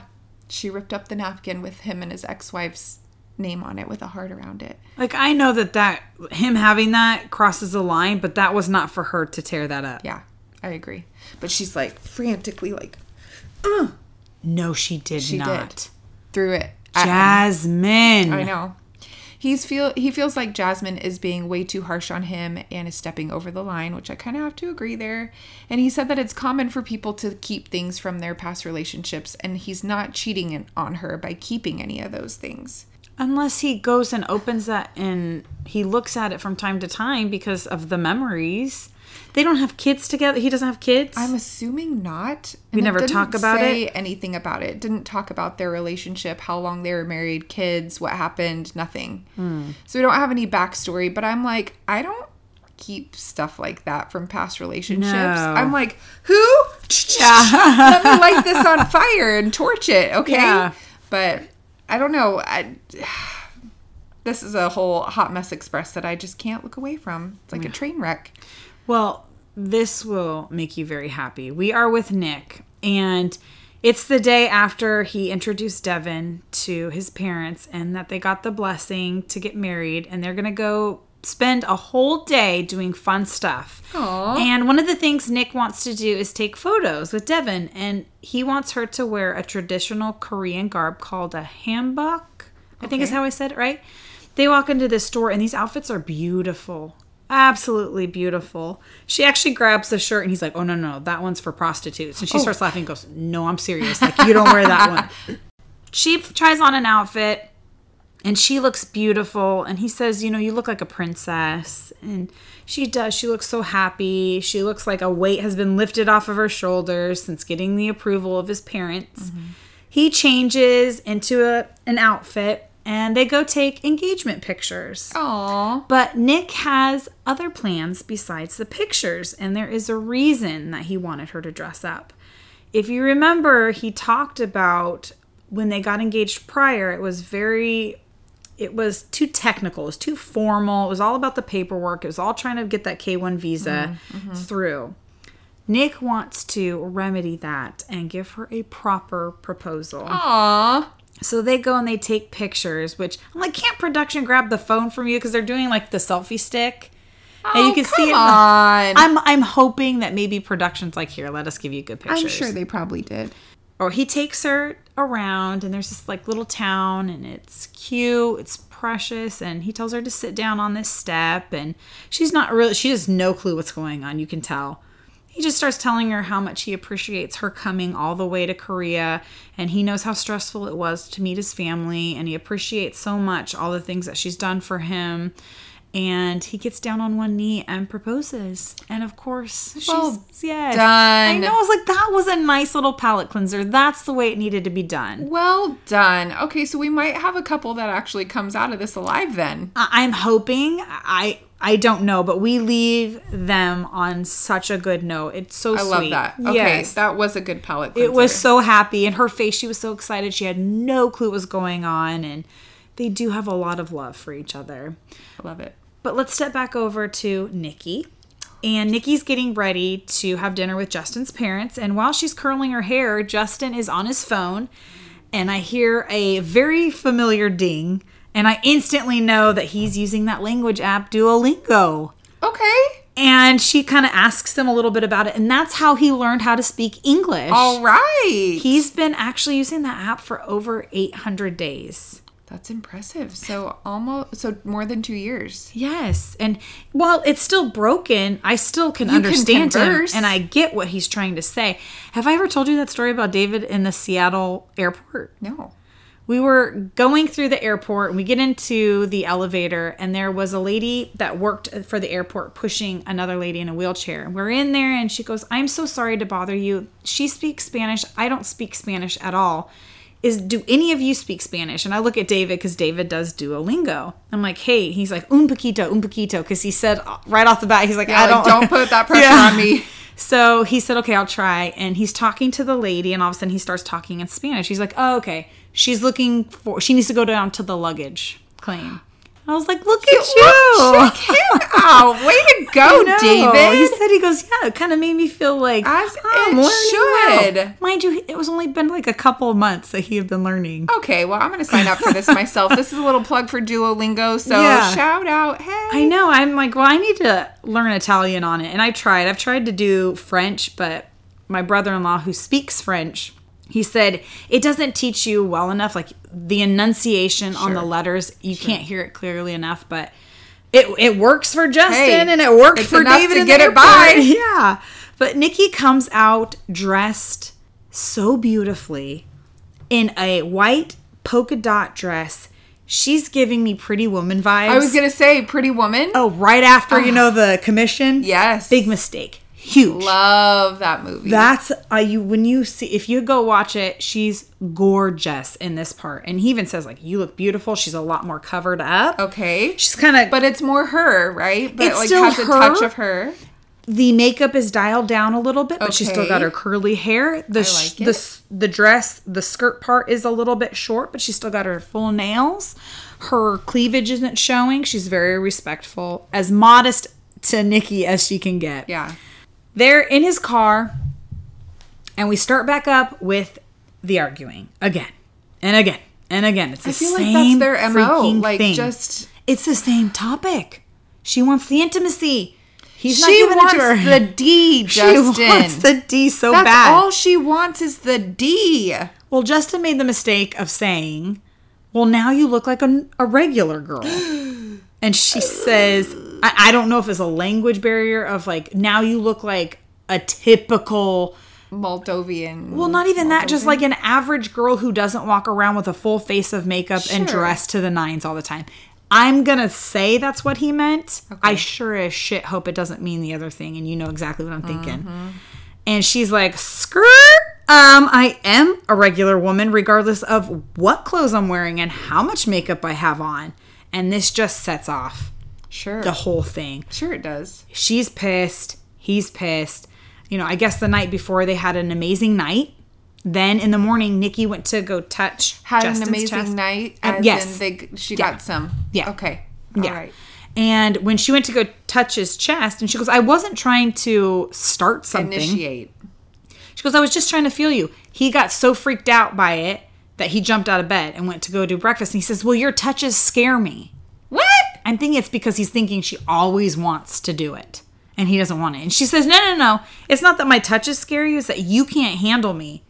Speaker 1: She ripped up the napkin with him and his ex wife's name on it with a heart around it.
Speaker 2: Like I know that that him having that crosses the line, but that was not for her to tear that up.
Speaker 1: Yeah, I agree. But she's like frantically like uh.
Speaker 2: No, she did
Speaker 1: she
Speaker 2: not.
Speaker 1: did. Threw it.
Speaker 2: Jasmine.
Speaker 1: I know. He's feel he feels like Jasmine is being way too harsh on him and is stepping over the line, which I kind of have to agree there. And he said that it's common for people to keep things from their past relationships, and he's not cheating on her by keeping any of those things.
Speaker 2: Unless he goes and opens that and he looks at it from time to time because of the memories. They don't have kids together. He doesn't have kids.
Speaker 1: I'm assuming not.
Speaker 2: We never talk about
Speaker 1: say anything about it. Didn't talk about their relationship, how long they were married, kids, what happened, nothing.
Speaker 2: Hmm.
Speaker 1: So we don't have any backstory. But I'm like, I don't keep stuff like that from past relationships.
Speaker 2: No.
Speaker 1: I'm like, who? [laughs] Let me light this on fire and torch it, okay?
Speaker 2: Yeah.
Speaker 1: But I don't know. I, [sighs] this is a whole hot mess express that I just can't look away from. It's like a train wreck.
Speaker 2: Well, this will make you very happy. We are with Nick, and it's the day after he introduced Devin to his parents and that they got the blessing to get married, and they're going to go spend a whole day doing fun stuff.
Speaker 1: Aw.
Speaker 2: And one of the things Nick wants to do is take photos with Devin, and he wants her to wear a traditional Korean garb called a hanbok. I think is how I said it right. They walk into this store, and these outfits are beautiful. Absolutely beautiful. She actually grabs the shirt and he's like, Oh, no, no, that one's for prostitutes. And she oh. starts laughing and goes, No, I'm serious. Like, you don't wear that one. [laughs] She tries on an outfit and she looks beautiful and he says you know you look like a princess and she does she looks so happy she looks like a weight has been lifted off of her shoulders since getting the approval of his parents mm-hmm. he changes into a, an outfit and they go take engagement pictures
Speaker 1: Aw.
Speaker 2: but Nick has other plans besides the pictures, and there is a reason that he wanted her to dress up. If you remember, he talked about when they got engaged prior, it was very it was too technical, it was too formal, it was all about the paperwork, it was all trying to get that K1 visa mm-hmm, mm-hmm. through. Nick wants to remedy that and give her a proper proposal.
Speaker 1: Aw.
Speaker 2: So they go and they take pictures, which I'm like, can't production grab the phone from you because they're doing like the selfie stick,
Speaker 1: Oh, and you oh, can
Speaker 2: see
Speaker 1: come
Speaker 2: it.
Speaker 1: on.
Speaker 2: I'm I'm hoping that maybe production's like, here, let us give you good pictures.
Speaker 1: I'm sure they probably did.
Speaker 2: Or he takes her around, and there's this like little town, and it's cute, it's precious, and he tells her to sit down on this step, and she's not really, she has no clue what's going on. You can tell. He just starts telling her how much he appreciates her coming all the way to Korea, and he knows how stressful it was to meet his family, and he appreciates so much all the things that she's done for him. And he gets down on one knee and proposes. And of course, she's
Speaker 1: Well
Speaker 2: yes.
Speaker 1: done.
Speaker 2: I know. I was like, that was a nice little palate cleanser. That's the way it needed to be done.
Speaker 1: Well done. Okay, so we might have a couple that actually comes out of this alive then.
Speaker 2: I- I'm hoping. I I don't know, but we leave them on such a good note. It's so
Speaker 1: I
Speaker 2: sweet.
Speaker 1: love that. Okay,
Speaker 2: Yes.
Speaker 1: that was a good palate
Speaker 2: it was so happy, and her face. She was so excited. She had no clue what was going on, and they do have a lot of love for each other.
Speaker 1: I love it.
Speaker 2: But let's step back over to Nikki. And Nikki's getting ready to have dinner with Justin's parents. And while she's curling her hair, Justin is on his phone. And I hear a very familiar ding. And I instantly know that he's using that language app, Duolingo.
Speaker 1: Okay.
Speaker 2: And she kind of asks him a little bit about it. And that's how he learned how to speak English.
Speaker 1: All right.
Speaker 2: He's been actually using that app for over 800 days.
Speaker 1: That's impressive. So almost so more than 2 years.
Speaker 2: Yes, and while it's still broken, I still can
Speaker 1: can
Speaker 2: understand him, and I get what he's trying to say. Have I ever told you that story about David in the Seattle airport?
Speaker 1: No.
Speaker 2: We were going through the airport, and we get into the elevator, and there was a lady that worked for the airport pushing another lady in a wheelchair. And we're in there, and she goes, "I'm so sorry to bother you." She speaks Spanish. I don't speak Spanish at all. Is do any of you speak Spanish? And I look at David because David does Duolingo. I'm like, hey, he's like un poquito, un poquito, because he said right off the bat, he's like,
Speaker 1: Yeah,
Speaker 2: I
Speaker 1: like,
Speaker 2: don't,
Speaker 1: don't put that [laughs] pressure
Speaker 2: Yeah.
Speaker 1: on me.
Speaker 2: So he said, okay, I'll try. And he's talking to the lady, and all of a sudden he starts talking in Spanish. He's like, oh, okay. She's looking for, she needs to go down to the luggage claim. I was like, look at you.
Speaker 1: Check him out. Way to [laughs] go, David.
Speaker 2: He said, he goes, yeah, it kind of made me feel like,
Speaker 1: As
Speaker 2: "Oh, I'm well."
Speaker 1: should.
Speaker 2: Mind you, it was only been like a couple of months that he had been learning.
Speaker 1: Okay, well, I'm going to sign up for this [laughs] myself. This is a little plug for Duolingo, so
Speaker 2: Yeah.
Speaker 1: shout out. Hey.
Speaker 2: I know. I'm like, well, I need to learn Italian on it. And I tried. I've tried to do French, but my brother in law, who speaks French, he said it doesn't teach you well enough. Like the enunciation on the letters, you can't hear it clearly enough, but. It, it works for Justin
Speaker 1: Hey,
Speaker 2: and it worked for David
Speaker 1: to get it by. [laughs]
Speaker 2: Yeah. But Nikki comes out dressed so beautifully in a white polka dot dress. She's giving me pretty woman vibes.
Speaker 1: I was going to say Pretty Woman.
Speaker 2: Oh, right after you ah. know the commission.
Speaker 1: Yes.
Speaker 2: Big mistake. Huge.
Speaker 1: Love that movie.
Speaker 2: That's uh, you when you see if you go watch it, she's gorgeous in this part, and he even says like you look beautiful. She's a lot more covered up.
Speaker 1: okay.
Speaker 2: She's kind of
Speaker 1: But it's more her, right? But
Speaker 2: It's
Speaker 1: like
Speaker 2: still
Speaker 1: has a touch of her.
Speaker 2: the makeup is dialed down a little bit, but she's still got her curly hair. The
Speaker 1: like
Speaker 2: the the dress, the skirt part is a little bit short, but she's still got her full nails. Her cleavage isn't showing. She's very respectful, as modest to Nikki as she can get.
Speaker 1: Yeah.
Speaker 2: They're in his car, and we start back up with the arguing again and again and again. It's the
Speaker 1: I feel like
Speaker 2: same
Speaker 1: that's their MO.
Speaker 2: freaking
Speaker 1: Like
Speaker 2: thing.
Speaker 1: just
Speaker 2: it's the same topic. She wants the intimacy. He's not
Speaker 1: she
Speaker 2: giving
Speaker 1: wants
Speaker 2: it to her.
Speaker 1: the D, [laughs]
Speaker 2: she
Speaker 1: Justin.
Speaker 2: wants the D so
Speaker 1: That's
Speaker 2: bad.
Speaker 1: all she wants is the D.
Speaker 2: well, Justin made the mistake of saying, "Well, now you look like a, a regular girl," [gasps] and she says, I, "I don't know if it's a language barrier of like now you look like a typical."
Speaker 1: Moldovan.
Speaker 2: Well, not even that, just like an average girl who doesn't walk around with a full face of makeup and dress to the nines all the time. I'm gonna say that's what he meant. I sure as shit hope it doesn't mean the other thing, and you know exactly what I'm thinking.
Speaker 1: Mm-hmm.
Speaker 2: And she's like, "Skirt, um, I am a regular woman, regardless of what clothes I'm wearing and how much makeup I have on." And this just sets off
Speaker 1: sure.
Speaker 2: the whole thing
Speaker 1: Sure it does.
Speaker 2: she's pissed he's pissed you know i guess the night before they had an amazing night then in the morning nikki went to go touch
Speaker 1: Had
Speaker 2: Justin's
Speaker 1: an amazing
Speaker 2: chest.
Speaker 1: night.
Speaker 2: Uh,
Speaker 1: As
Speaker 2: yes.
Speaker 1: they she got some.
Speaker 2: Yeah.
Speaker 1: Okay.
Speaker 2: yeah
Speaker 1: All right.
Speaker 2: and when she went to go touch his chest and she goes i wasn't trying to start something
Speaker 1: Initiate.
Speaker 2: she goes i was just trying to feel you he got so freaked out by it that he jumped out of bed and went to go do breakfast and he says well your touches scare me? I'm thinking it's because he's thinking she always wants to do it and he doesn't want it. And she says, No, no, no. It's not that my touches scare you, it's that you can't handle me.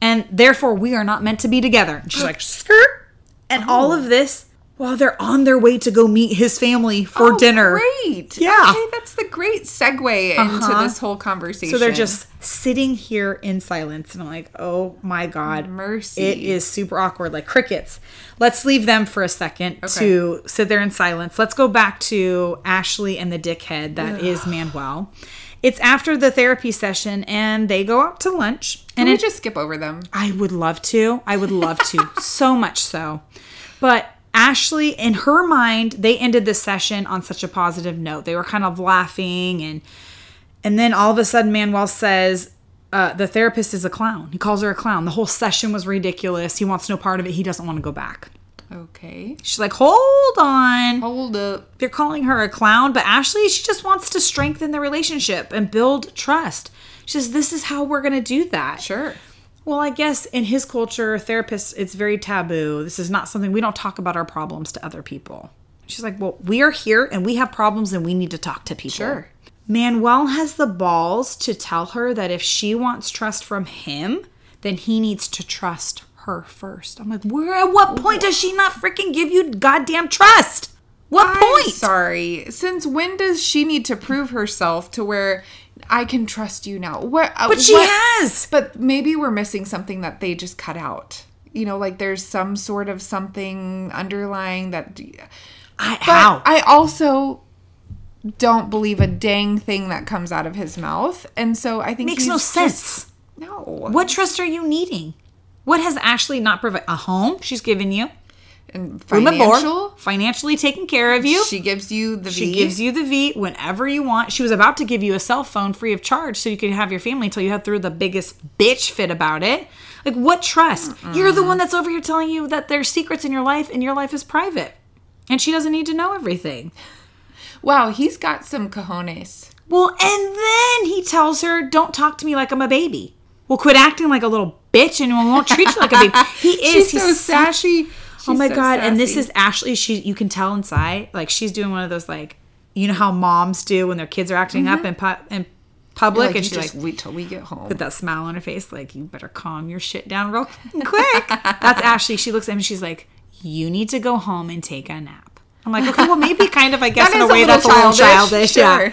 Speaker 2: And therefore, we are not meant to be together. And she's like, Skirt. And all of oh. this while they're on their way to go meet his family for
Speaker 1: Oh,
Speaker 2: dinner.
Speaker 1: Great.
Speaker 2: Yeah.
Speaker 1: Okay, that's the great segue into
Speaker 2: Uh-huh.
Speaker 1: this whole conversation.
Speaker 2: So they're just sitting here in silence. And I'm like, Oh my God.
Speaker 1: Mercy.
Speaker 2: It is super awkward, like crickets. Let's leave them for a second to sit there in silence. Let's go back to Ashley and the dickhead that is Manuel. It's after the therapy session and they go out to lunch.
Speaker 1: Can
Speaker 2: And
Speaker 1: we
Speaker 2: it,
Speaker 1: just skip over them?
Speaker 2: I would love to. I would love to. [laughs] so much so. But Ashley, in her mind, they ended the session on such a positive note. They were kind of laughing and and then all of a sudden Manuel says uh, the therapist is a clown. He calls her a clown. The whole session was ridiculous. He wants no part of it. He doesn't want to go back.
Speaker 1: Okay.
Speaker 2: She's like, hold on.
Speaker 1: Hold up.
Speaker 2: They're calling her a clown, but Ashley, she just wants to strengthen the relationship and build trust. She says, this is how we're going to do that.
Speaker 1: Sure.
Speaker 2: Well, I guess in his culture, therapists, it's very taboo. This is not something we don't talk about our problems to other people. She's like, well, we are here and we have problems and we need to talk to people.
Speaker 1: Sure.
Speaker 2: Manuel has the balls to tell her that if she wants trust from him, then he needs to trust her first. I'm like, where at what point does she not freaking give you goddamn trust? What
Speaker 1: I'm
Speaker 2: point?
Speaker 1: sorry. Since when does she need to prove herself to where I can trust you now? What? uh,
Speaker 2: But she
Speaker 1: what-
Speaker 2: has.
Speaker 1: But maybe we're missing something that they just cut out. You know, like there's some sort of something underlying that.
Speaker 2: I,
Speaker 1: But
Speaker 2: how?
Speaker 1: I also don't believe a dang thing that comes out of his mouth, and so I think
Speaker 2: Makes no
Speaker 1: just-
Speaker 2: sense.
Speaker 1: no.
Speaker 2: What trust are you needing? What has Ashley not provided? A home she's given you.
Speaker 1: And
Speaker 2: Room and board,
Speaker 1: financial.
Speaker 2: financially taking care of you.
Speaker 1: She gives you the
Speaker 2: She
Speaker 1: V.
Speaker 2: gives you the V whenever you want. She was about to give you a cell phone free of charge so you could have your family until you had through the biggest bitch fit about it. Like, what trust? You're the one that's over here telling you that there's secrets in your life and your life is private. And she doesn't need to know everything.
Speaker 1: Wow, he's got some cojones.
Speaker 2: Well, and then he tells her, Don't talk to me like I'm a baby. Well, quit acting like a little bitch and we won't treat you like a baby. [laughs] He is.
Speaker 1: She's so sassy.
Speaker 2: Oh my
Speaker 1: so
Speaker 2: god! And this is Ashley. She, you can tell inside, like she's doing one of those, like you know how moms do when their kids are acting up mm-hmm. in pu- in public,
Speaker 1: like,
Speaker 2: and she's
Speaker 1: just
Speaker 2: like
Speaker 1: wait till we get home.
Speaker 2: with that smile on her face, like you better calm your shit down real quick. That's [laughs] Ashley. She looks at him and she's like, "You need to go home and take a nap." I'm like, okay, well maybe kind of, I [laughs] guess in a
Speaker 1: a
Speaker 2: way
Speaker 1: little
Speaker 2: that's a little childish,
Speaker 1: childish,
Speaker 2: yeah.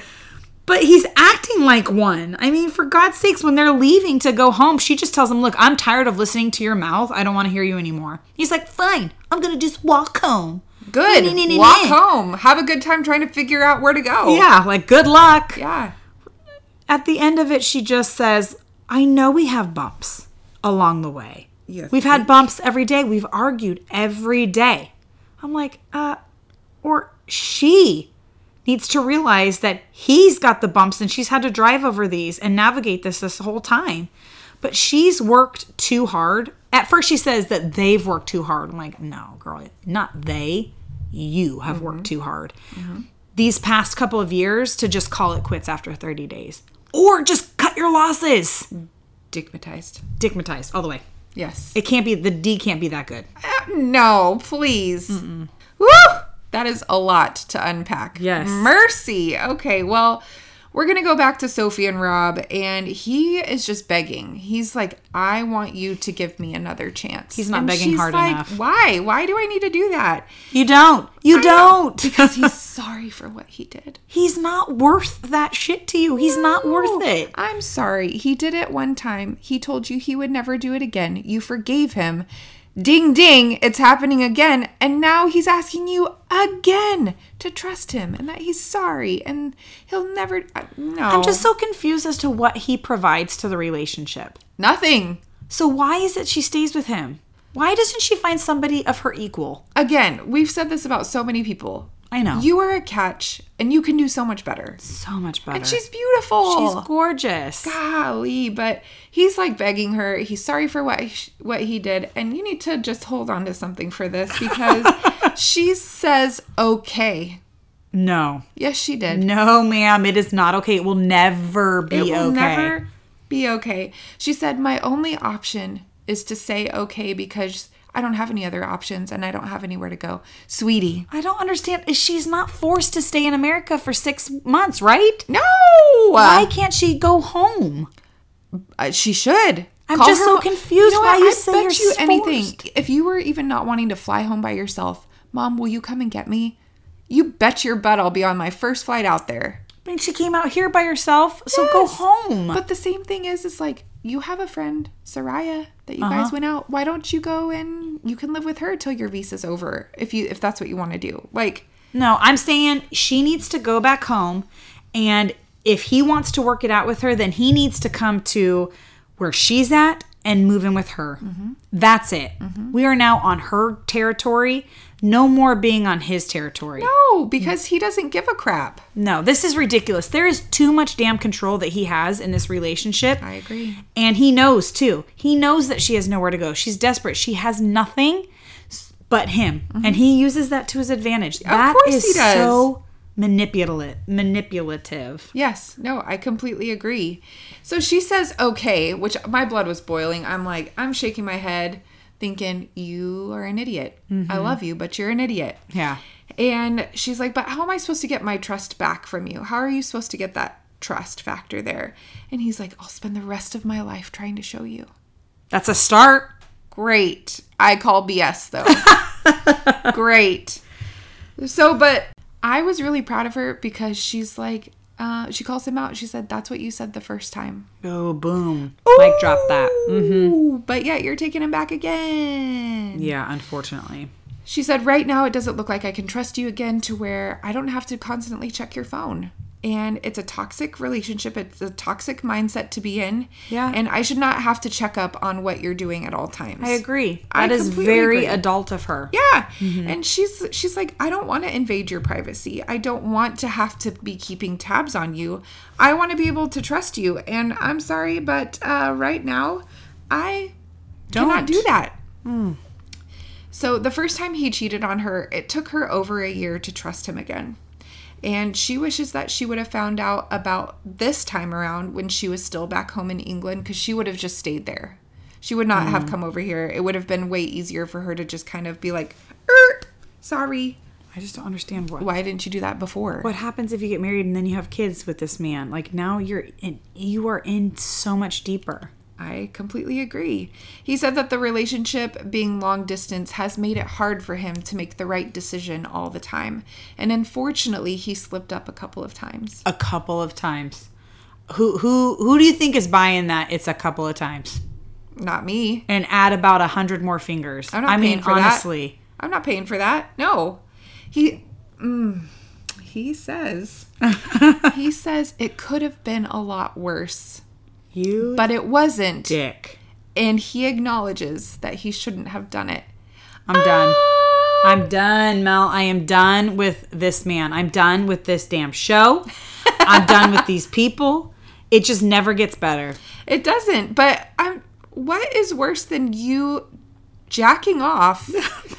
Speaker 2: But he's acting like one. I mean, for God's sakes, when they're leaving to go home, she just tells him, Look, I'm tired of listening to your mouth. I don't want to hear you anymore. He's like, Fine, I'm to just walk home.
Speaker 1: Good.
Speaker 2: Nee, nee, nee,
Speaker 1: Walk home. Have a good time trying to figure out where to go.
Speaker 2: Yeah, like, good luck.
Speaker 1: Yeah.
Speaker 2: At the end of it, she just says, I know we have bumps along the way.
Speaker 1: You
Speaker 2: We've had bumps every day. We've argued every day. I'm like, uh, or she. needs to realize that he's got the bumps and she's had to drive over these and navigate this this whole time. But she's worked too hard. At first, she says that they've worked too hard. I'm like, no, girl, not they. You have worked too hard. These past couple of years to just call it quits after 30 days. Or just cut your losses.
Speaker 1: Digmatized.
Speaker 2: Digmatized all the way.
Speaker 1: Yes.
Speaker 2: It can't be, the D can't be that good.
Speaker 1: Uh, no, please. Woo! That is a lot to unpack.
Speaker 2: Yes.
Speaker 1: Mercy. Okay, well, we're going to go back to Sophie and Rob, and he is just begging. He's like, I want you to give me another chance.
Speaker 2: He's not
Speaker 1: And
Speaker 2: begging
Speaker 1: she's
Speaker 2: hard
Speaker 1: like,
Speaker 2: enough.
Speaker 1: Why? Why do I need to do that?
Speaker 2: You don't. You don't. [laughs]
Speaker 1: Because he's [laughs] sorry for what he did.
Speaker 2: He's not worth that shit to you. He's not worth it.
Speaker 1: I'm sorry. He did it one time. He told you he would never do it again. You forgave him. Ding ding, it's happening again. And now he's asking you again to trust him and that he's sorry and he'll never. uh, No.
Speaker 2: I'm just so confused as to what he provides to the relationship.
Speaker 1: Nothing.
Speaker 2: So why is it she stays with him? Why doesn't she find somebody of her equal?
Speaker 1: Again, we've said this about so many people.
Speaker 2: I know.
Speaker 1: You are a catch and you can do so much better.
Speaker 2: so much better.
Speaker 1: And she's beautiful.
Speaker 2: she's gorgeous.
Speaker 1: golly but he's like begging her he's sorry for what he, what he did and you need to just hold on to something for this because [laughs] she says okay
Speaker 2: No.
Speaker 1: yes she did
Speaker 2: No, ma'am, it is not okay. It will never be
Speaker 1: it will
Speaker 2: okay.
Speaker 1: never be okay she said my only option is to say okay because i don't have any other options and i don't have anywhere to go sweetie
Speaker 2: I don't understand. Is She's not forced to stay in America for six months, right?
Speaker 1: no
Speaker 2: Why can't she go home?
Speaker 1: Uh, she should.
Speaker 2: I'm
Speaker 1: Call
Speaker 2: just so confused
Speaker 1: know
Speaker 2: why you
Speaker 1: I
Speaker 2: say
Speaker 1: bet
Speaker 2: you're
Speaker 1: you anything.
Speaker 2: forced.
Speaker 1: If you were even not wanting to fly home by yourself, Mom, will you come and get me? You bet your butt I'll be on my first flight out there.
Speaker 2: I mean, she came out here by herself, so go home.
Speaker 1: But the same thing is, it's like you have a friend, Soraya, that you
Speaker 2: Uh-huh.
Speaker 1: guys went out. Why don't you go and you can live with her till your visa's over, if you if that's what you want to do. Like,
Speaker 2: No, I'm saying she needs to go back home. And if he wants to work it out with her, then he needs to come to where she's at and move in with her. That's it. We are now on her territory. No more being on his territory.
Speaker 1: no, because he doesn't give a crap.
Speaker 2: No, this is ridiculous. There is too much damn control that he has in this relationship.
Speaker 1: I agree.
Speaker 2: And he knows too. He knows that she has nowhere to go. She's desperate. She has nothing but him. Mm-hmm. And he uses that to his advantage. That
Speaker 1: course
Speaker 2: is
Speaker 1: he does.
Speaker 2: so manipulative. Manipulative.
Speaker 1: Yes, no, I completely agree. So she says okay, which my blood was boiling. I'm like, I'm shaking my head, thinking, You are an idiot. I mm-hmm. love you, but you're an idiot.
Speaker 2: Yeah.
Speaker 1: And she's like, But how am I supposed to get my trust back from you? How are you supposed to get that trust factor there? And he's like, I'll spend the rest of my life trying to show you.
Speaker 2: That's a start.
Speaker 1: Great. I call BS though. [laughs] Great. So, but I was really proud of her because she's like, uh, she calls him out. She said, That's what you said the first time.
Speaker 2: Oh, boom. Mic drop that.
Speaker 1: Ooh, but yet you're taking him back again.
Speaker 2: Yeah, unfortunately.
Speaker 1: She said, Right now, it doesn't look like I can trust you again to where I don't have to constantly check your phone. And it's a toxic relationship. It's a toxic mindset to be in.
Speaker 2: Yeah.
Speaker 1: And I should not have to check up on what you're doing at all times.
Speaker 2: I agree.
Speaker 1: I
Speaker 2: That is very
Speaker 1: agree.
Speaker 2: adult of her.
Speaker 1: Yeah. And she's she's like, I don't want to invade your privacy. I don't want to have to be keeping tabs on you. I want to be able to trust you. And I'm sorry, but uh, right now, I cannot
Speaker 2: Don't.
Speaker 1: do that. So the first time he cheated on her, it took her over a year to trust him again. And she wishes that she would have found out about this time around when she was still back home in England because she would have just stayed there. She would not have come over here. It would have been way easier for her to just kind of be like, er, sorry.
Speaker 2: I just don't understand what
Speaker 1: Why didn't you do that before?
Speaker 2: what happens if you get married and then you have kids with this man. Like now you're in you are in so much deeper.
Speaker 1: I completely agree. He said that the relationship being long distance has made it hard for him to make the right decision all the time. And unfortunately, he slipped up a couple of times.
Speaker 2: A couple of times. Who who who do you think is buying that? It's a couple of times.
Speaker 1: Not me.
Speaker 2: And add about a hundred more fingers.
Speaker 1: I'm not
Speaker 2: I
Speaker 1: paying
Speaker 2: mean,
Speaker 1: for that.
Speaker 2: honestly.
Speaker 1: I'm not paying for that. No. He mm, he says [laughs] he says it could have been a lot worse,
Speaker 2: You
Speaker 1: but it wasn't.
Speaker 2: dick.
Speaker 1: And he acknowledges that he shouldn't have done it.
Speaker 2: I'm done. Ah! I'm done, Mel. I am done with this man. I'm done with this damn show. I'm done with these [laughs] people. It just never gets better.
Speaker 1: It doesn't. But I'm. What is worse than you jacking off,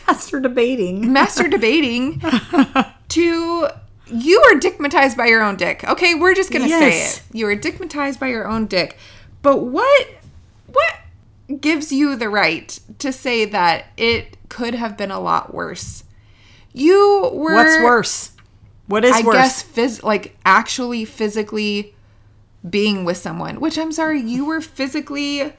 Speaker 1: [laughs]
Speaker 2: Master debating.
Speaker 1: master debating, [laughs] to you are dickmatized by your own dick. Okay, we're just gonna say it. You are dickmatized by your own dick. But what what gives you the right to say that it could have been a lot worse? You were
Speaker 2: What's worse? What is
Speaker 1: I
Speaker 2: worse?
Speaker 1: guess phys- like actually physically being with someone, which I'm sorry, you were physically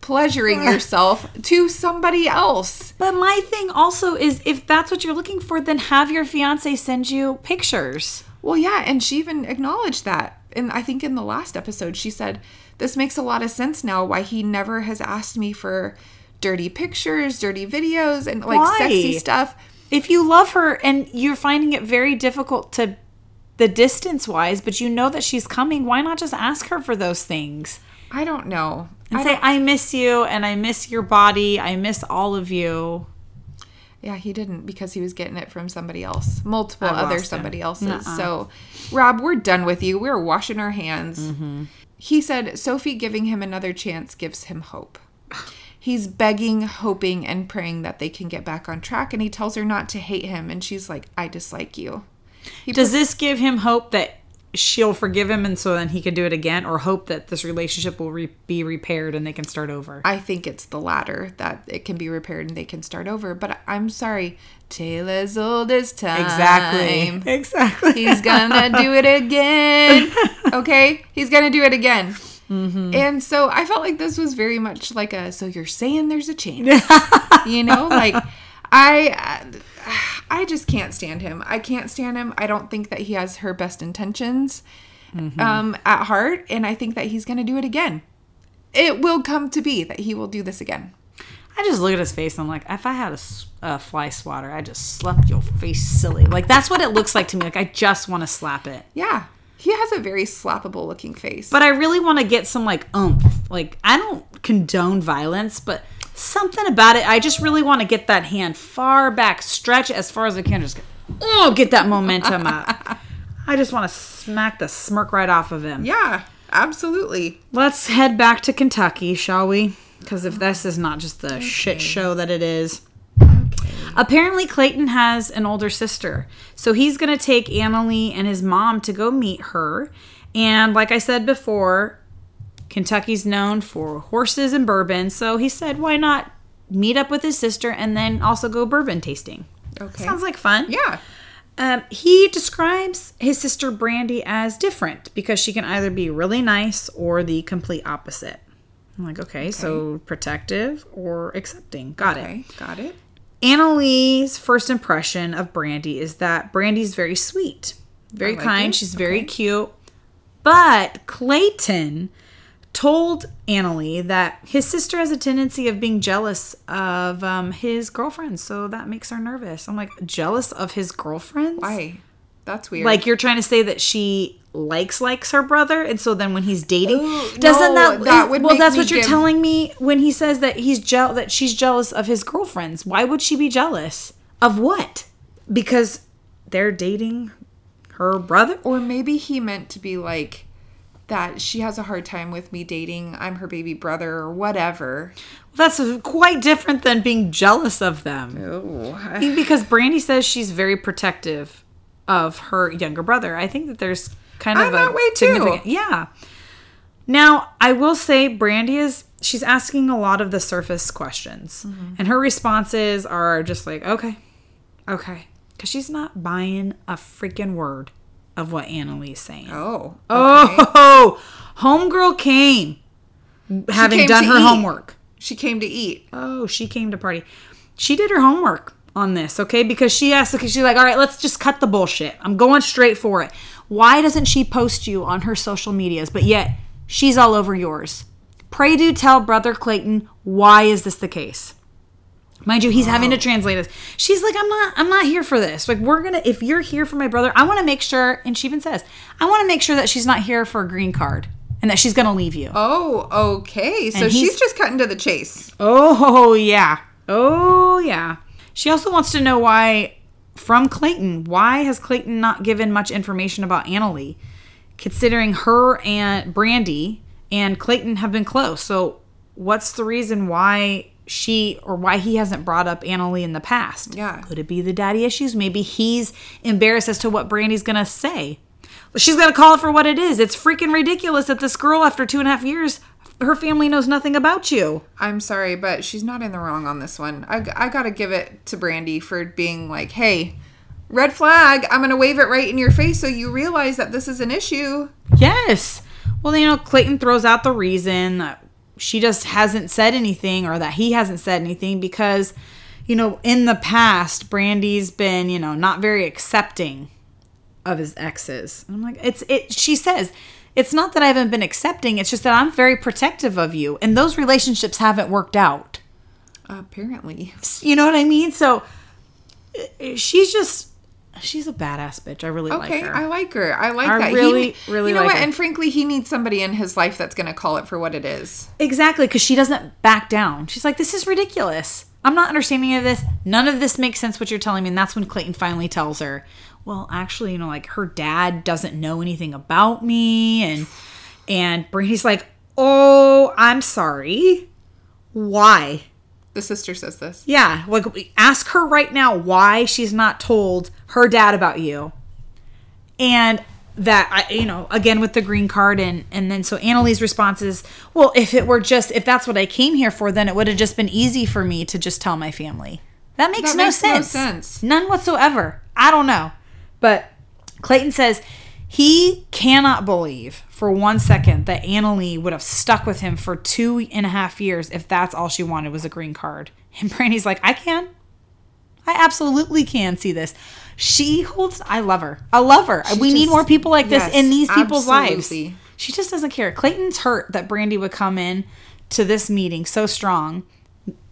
Speaker 1: pleasuring [laughs] yourself to somebody else.
Speaker 2: But my thing also is if that's what you're looking for, then have your fiance send you pictures.
Speaker 1: Well, yeah, and she even acknowledged that. And I think in the last episode, she said, This makes a lot of sense now why he never has asked me for dirty pictures, dirty videos, and like
Speaker 2: Why?
Speaker 1: sexy stuff.
Speaker 2: If you love her and you're finding it very difficult to the distance wise, but you know that she's coming, why not just ask her for those things?
Speaker 1: I don't know.
Speaker 2: And
Speaker 1: I
Speaker 2: say, I miss you and I miss your body. I miss all of you.
Speaker 1: Yeah, he didn't because he was getting it from somebody else, multiple
Speaker 2: I
Speaker 1: other
Speaker 2: lost him.
Speaker 1: somebody else's.
Speaker 2: Nuh-uh.
Speaker 1: So, Rob, we're done with you. We're washing our hands.
Speaker 2: Mm-hmm.
Speaker 1: He said Sophie giving him another chance gives him hope. He's begging, hoping, and praying that they can get back on track. And he tells her not to hate him. And she's like, I dislike you. He
Speaker 2: Does this give him hope that she'll forgive him and so then he can do it again or hope that this relationship will re- be repaired and they can start over?
Speaker 1: I think it's the latter that it can be repaired and they can start over. But I'm sorry, tale as old as time.
Speaker 2: exactly. Exactly.
Speaker 1: He's gonna do it again. [laughs] Okay? He's gonna do it again.
Speaker 2: Mm-hmm.
Speaker 1: And so I felt like this was very much like a so you're saying there's a chance. [laughs] you know, like I I just can't stand him. I can't stand him. I don't think that he has her best intentions
Speaker 2: Mm-hmm.
Speaker 1: um at heart and I think that he's going to do it again. It will come to be that he will do this again.
Speaker 2: I just look at his face and I'm like, if I had a fly swatter, I just slapped your face silly. Like that's what it looks like to me. Like I just want to slap it.
Speaker 1: Yeah. He has a very slappable looking face.
Speaker 2: But I really want to get some like oomph. Like I don't condone violence, but something about it. I just really want to get that hand far back, stretch as far as I can, just oh, get that momentum up. [laughs] I just want to smack the smirk right off of him.
Speaker 1: yeah, absolutely.
Speaker 2: Let's head back to Kentucky, shall we? Because if this is not just the shit show that it is. Apparently, Clayton has an older sister. So he's going to take Anali and his mom to go meet her. And like I said before, Kentucky's known for horses and bourbon. So he said, why not meet up with his sister and then also go bourbon tasting?
Speaker 1: Okay.
Speaker 2: Sounds like fun.
Speaker 1: yeah.
Speaker 2: Um, he describes his sister Brandy as different because she can either be really nice or the complete opposite. I'm like, okay, so protective or accepting. Got it.
Speaker 1: Got it.
Speaker 2: Anali's first impression of Brandy is that Brandy's very sweet, very
Speaker 1: like
Speaker 2: kind.
Speaker 1: it.
Speaker 2: She's very cute. But Clayton told Anali that his sister has a tendency of being jealous of um, his girlfriend, so that makes her nervous. I'm like, jealous of his girlfriends?
Speaker 1: Why? That's weird.
Speaker 2: Like you're trying to say that she likes likes her brother, and so then when he's dating,
Speaker 1: Ooh,
Speaker 2: doesn't
Speaker 1: no,
Speaker 2: that,
Speaker 1: that
Speaker 2: is-
Speaker 1: would
Speaker 2: well? That's what you're
Speaker 1: give-
Speaker 2: telling me when he says that he's jeal that she's jealous of his girlfriends. Why would she be jealous of what? Because they're dating her brother.
Speaker 1: or maybe he meant to be like that she has a hard time with me dating. I'm her baby brother or whatever.
Speaker 2: That's quite different than being jealous of them.
Speaker 1: Oh.
Speaker 2: I think because Brandy says she's very protective of her younger brother. I think that there's kind of
Speaker 1: I'm
Speaker 2: a
Speaker 1: that way too.
Speaker 2: Yeah. Now, I will say Brandy is she's asking a lot of the surface questions.
Speaker 1: Mm-hmm.
Speaker 2: And her responses are just like, "Okay. Okay." Cuz she's not buying a freaking word of what Anali's saying.
Speaker 1: Oh.
Speaker 2: Oh, [laughs] homegirl came having
Speaker 1: came
Speaker 2: done her
Speaker 1: eat.
Speaker 2: homework.
Speaker 1: She came to eat.
Speaker 2: Oh, she came to party. She did her homework on this, okay? Because she asked, because she's like, all right, let's just cut the bullshit. I'm going straight for it. Why doesn't she post you on her social medias, but yet she's all over yours? Pray do tell Brother Clayton, why is this the case? Mind you, he's having to translate this. She's like, I'm not, I'm not here for this. Like, we're gonna, if you're here for my brother, I want to make sure, and she even says, I want to make sure that she's not here for a green card and that she's gonna leave you.
Speaker 1: Oh, okay. So she's just cutting to the chase.
Speaker 2: Oh yeah. Oh yeah. She also wants to know why, from Clayton, why has Clayton not given much information about Anali, considering her and Brandy and Clayton have been close. So, what's the reason why she or why he hasn't brought up Anali in the past?
Speaker 1: Yeah.
Speaker 2: Could it be the daddy issues? Maybe he's embarrassed as to what Brandy's going to say. She's going to call it for what it is. It's freaking ridiculous that this girl, after two and a half years, her family knows nothing about you.
Speaker 1: I'm sorry, but she's not in the wrong on this one. I, I gotta give it to Brandy for being like, hey, red flag, I'm gonna wave it right in your face so you realize that this is an issue.
Speaker 2: Yes. Well, you know, Clayton throws out the reason that she just hasn't said anything or that he hasn't said anything because, you know, in the past, Brandy's been, you know, not very accepting of his exes. I'm like, it's it she says, it's not that I haven't been accepting, it's just that I'm very protective of you and those relationships haven't worked out.
Speaker 1: Apparently.
Speaker 2: You know what I mean? So uh, she's just she's a badass bitch. I really
Speaker 1: Okay,
Speaker 2: like her.
Speaker 1: I like her. I like
Speaker 2: I
Speaker 1: that.
Speaker 2: really,
Speaker 1: he,
Speaker 2: really
Speaker 1: You know
Speaker 2: like
Speaker 1: what?
Speaker 2: her.
Speaker 1: And frankly, he needs somebody in his life that's gonna call it for what it is.
Speaker 2: Exactly, because she doesn't back down. She's like, this is ridiculous. I'm not understanding any of this. None of this makes sense what you're telling me. And that's when Clayton finally tells her, well, actually, you know, like her dad doesn't know anything about me. And, and Brandy's like, oh, I'm sorry. Why?
Speaker 1: The sister says this.
Speaker 2: Yeah, like ask her right now why she's not told her dad about you. And that I you know, again with the green card and and then so Anali's response is, "Well, if it were just if that's what I came here for, then it would have just been easy for me to just tell my family." That makes,
Speaker 1: That
Speaker 2: no,
Speaker 1: makes no
Speaker 2: sense.
Speaker 1: sense.
Speaker 2: None whatsoever. I don't know. But Clayton says he cannot believe for one second that Anali would have stuck with him for two and a half years if that's all she wanted was a green card. [laughs] And Brandy's like, I can. I absolutely can see this. She holds, I love her. I love her. we need more people like this
Speaker 1: yes,
Speaker 2: in these people's
Speaker 1: absolutely.
Speaker 2: lives. She just doesn't care. Clayton's hurt that Brandy would come in to this meeting so strong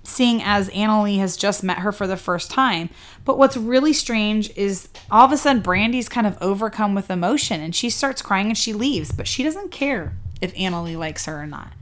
Speaker 2: seeing as Anali has just met her for the first time. But what's really strange is all of a sudden Brandy's kind of overcome with emotion and she starts crying and she leaves, but she doesn't care if Anali likes her or not.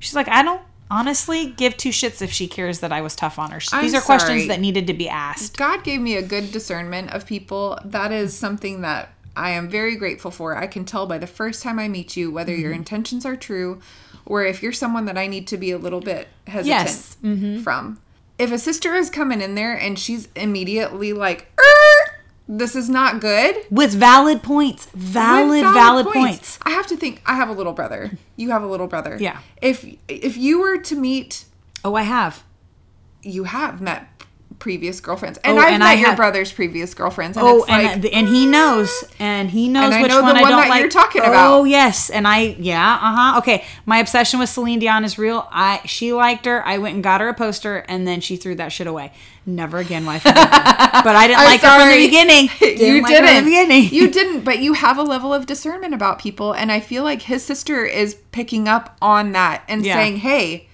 Speaker 2: She's like, I don't honestly give two shits if she cares that I was tough on her.
Speaker 1: I'm
Speaker 2: These are questions that needed to be asked.
Speaker 1: God gave me a good discernment of people. That is something that I am very grateful for. I can tell by the first time I meet you whether your
Speaker 2: Mm-hmm.
Speaker 1: intentions are true or if you're someone that I need to be a little bit hesitant
Speaker 2: Yes. Mm-hmm.
Speaker 1: from. If a sister is coming in there and she's immediately like, "Er, this is not good.
Speaker 2: With valid points. Valid,
Speaker 1: With
Speaker 2: valid, points.
Speaker 1: I have to think. I have a little brother. You have a little brother.
Speaker 2: Yeah.
Speaker 1: If if you were to meet,
Speaker 2: Oh, I have.
Speaker 1: you have met previous girlfriends, and
Speaker 2: Oh,
Speaker 1: I've
Speaker 2: and
Speaker 1: met
Speaker 2: I
Speaker 1: your
Speaker 2: have-
Speaker 1: brother's previous girlfriends, and
Speaker 2: Oh,
Speaker 1: it's like,
Speaker 2: and and he knows, and he knows
Speaker 1: And I
Speaker 2: which
Speaker 1: know the
Speaker 2: one I
Speaker 1: one
Speaker 2: don't
Speaker 1: that
Speaker 2: like.
Speaker 1: you're talking about.
Speaker 2: Oh yes, and I yeah uh huh okay. My obsession with Celine Dion is real. I she liked her. I went and got her a poster, and then she threw that shit away. Never again, wife. [laughs] But I didn't
Speaker 1: I'm
Speaker 2: like her from the
Speaker 1: sorry.
Speaker 2: beginning. [laughs]
Speaker 1: you
Speaker 2: like
Speaker 1: didn't.
Speaker 2: from the beginning.
Speaker 1: you didn't, but you have a level of discernment about people, and I feel like his sister is picking up on that and
Speaker 2: Yeah.
Speaker 1: saying, "Hey,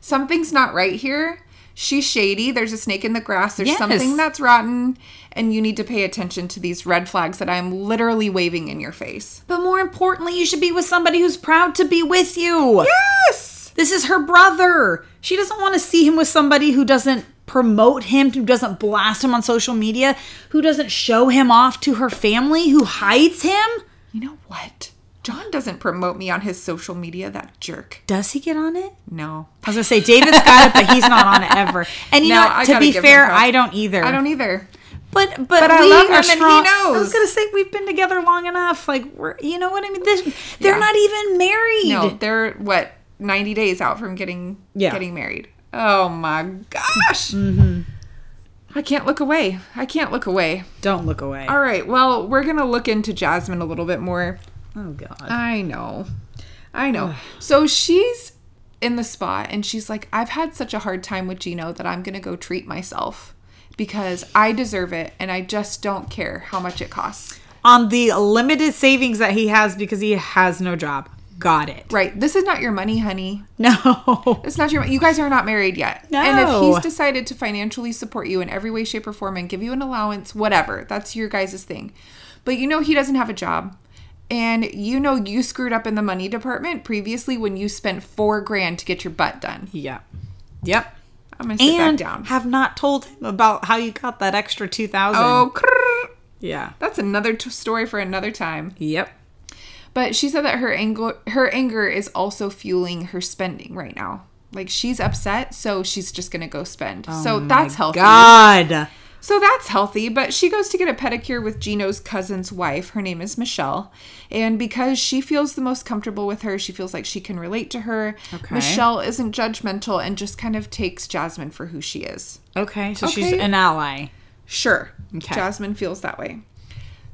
Speaker 1: something's not right here. She's shady. There's a snake in the grass. There's
Speaker 2: Yes.
Speaker 1: something that's rotten, and you need to pay attention to these red flags that I'm literally waving in your face."
Speaker 2: but more importantly, you should be with somebody who's proud to be with you.
Speaker 1: Yes.
Speaker 2: This is her brother. She doesn't want to see him with somebody who doesn't promote him, who doesn't blast him on social media, who doesn't show him off to her family, who hides him.
Speaker 1: You know what? John doesn't promote me on his social media. That jerk.
Speaker 2: Does he get on it?
Speaker 1: No.
Speaker 2: I was gonna say David's got it, but he's not on it ever. And you
Speaker 1: No,
Speaker 2: know,
Speaker 1: I
Speaker 2: to be fair. I don't either.
Speaker 1: I don't either.
Speaker 2: But but,
Speaker 1: But I
Speaker 2: we
Speaker 1: love him
Speaker 2: are
Speaker 1: and he
Speaker 2: strong. I was gonna say we've been together long enough. Like we're, you know what I mean? This, they're
Speaker 1: Yeah.
Speaker 2: not even married.
Speaker 1: No, they're what ninety days out from getting
Speaker 2: Yeah.
Speaker 1: getting married. Oh my gosh!
Speaker 2: Mm-hmm.
Speaker 1: I can't look away. I can't look away.
Speaker 2: Don't look away.
Speaker 1: All right. Well, we're gonna look into Jasmine a little bit more.
Speaker 2: Oh God.
Speaker 1: I know, I know. so she's in the spot, and she's like, "I've had such a hard time with Gino that I'm gonna go treat myself." Because I deserve it, and I just don't care how much it costs.
Speaker 2: on the limited savings that he has because he has no job. Got it.
Speaker 1: Right. This is not your money, honey.
Speaker 2: No. [laughs]
Speaker 1: It's not your. Money. You guys are not married yet.
Speaker 2: No.
Speaker 1: And if he's decided to financially support you in every way, shape, or form, and give you an allowance, whatever, that's your guys' thing. But you know he doesn't have a job, and you know you screwed up in the money department previously when you spent four grand to get your butt done.
Speaker 2: Yeah. Yep.
Speaker 1: I'm gonna sit
Speaker 2: and
Speaker 1: back down.
Speaker 2: have not told him about how you got that extra two thousand.
Speaker 1: Oh, crrr.
Speaker 2: yeah.
Speaker 1: that's another t- story for another time.
Speaker 2: Yep.
Speaker 1: But she said that her anger, her anger is also fueling her spending right now. Like she's upset, so she's just gonna go spend. so oh that's healthy.
Speaker 2: God.
Speaker 1: So that's healthy, but she goes to get a pedicure with Gino's cousin's wife. Her name is Michelle. And because she feels the most comfortable with her, she feels like she can relate to her.
Speaker 2: Okay.
Speaker 1: Michelle isn't judgmental and just kind of takes Jasmine for who she is.
Speaker 2: Okay, so she's an ally.
Speaker 1: Sure.
Speaker 2: Okay.
Speaker 1: Jasmine feels that way.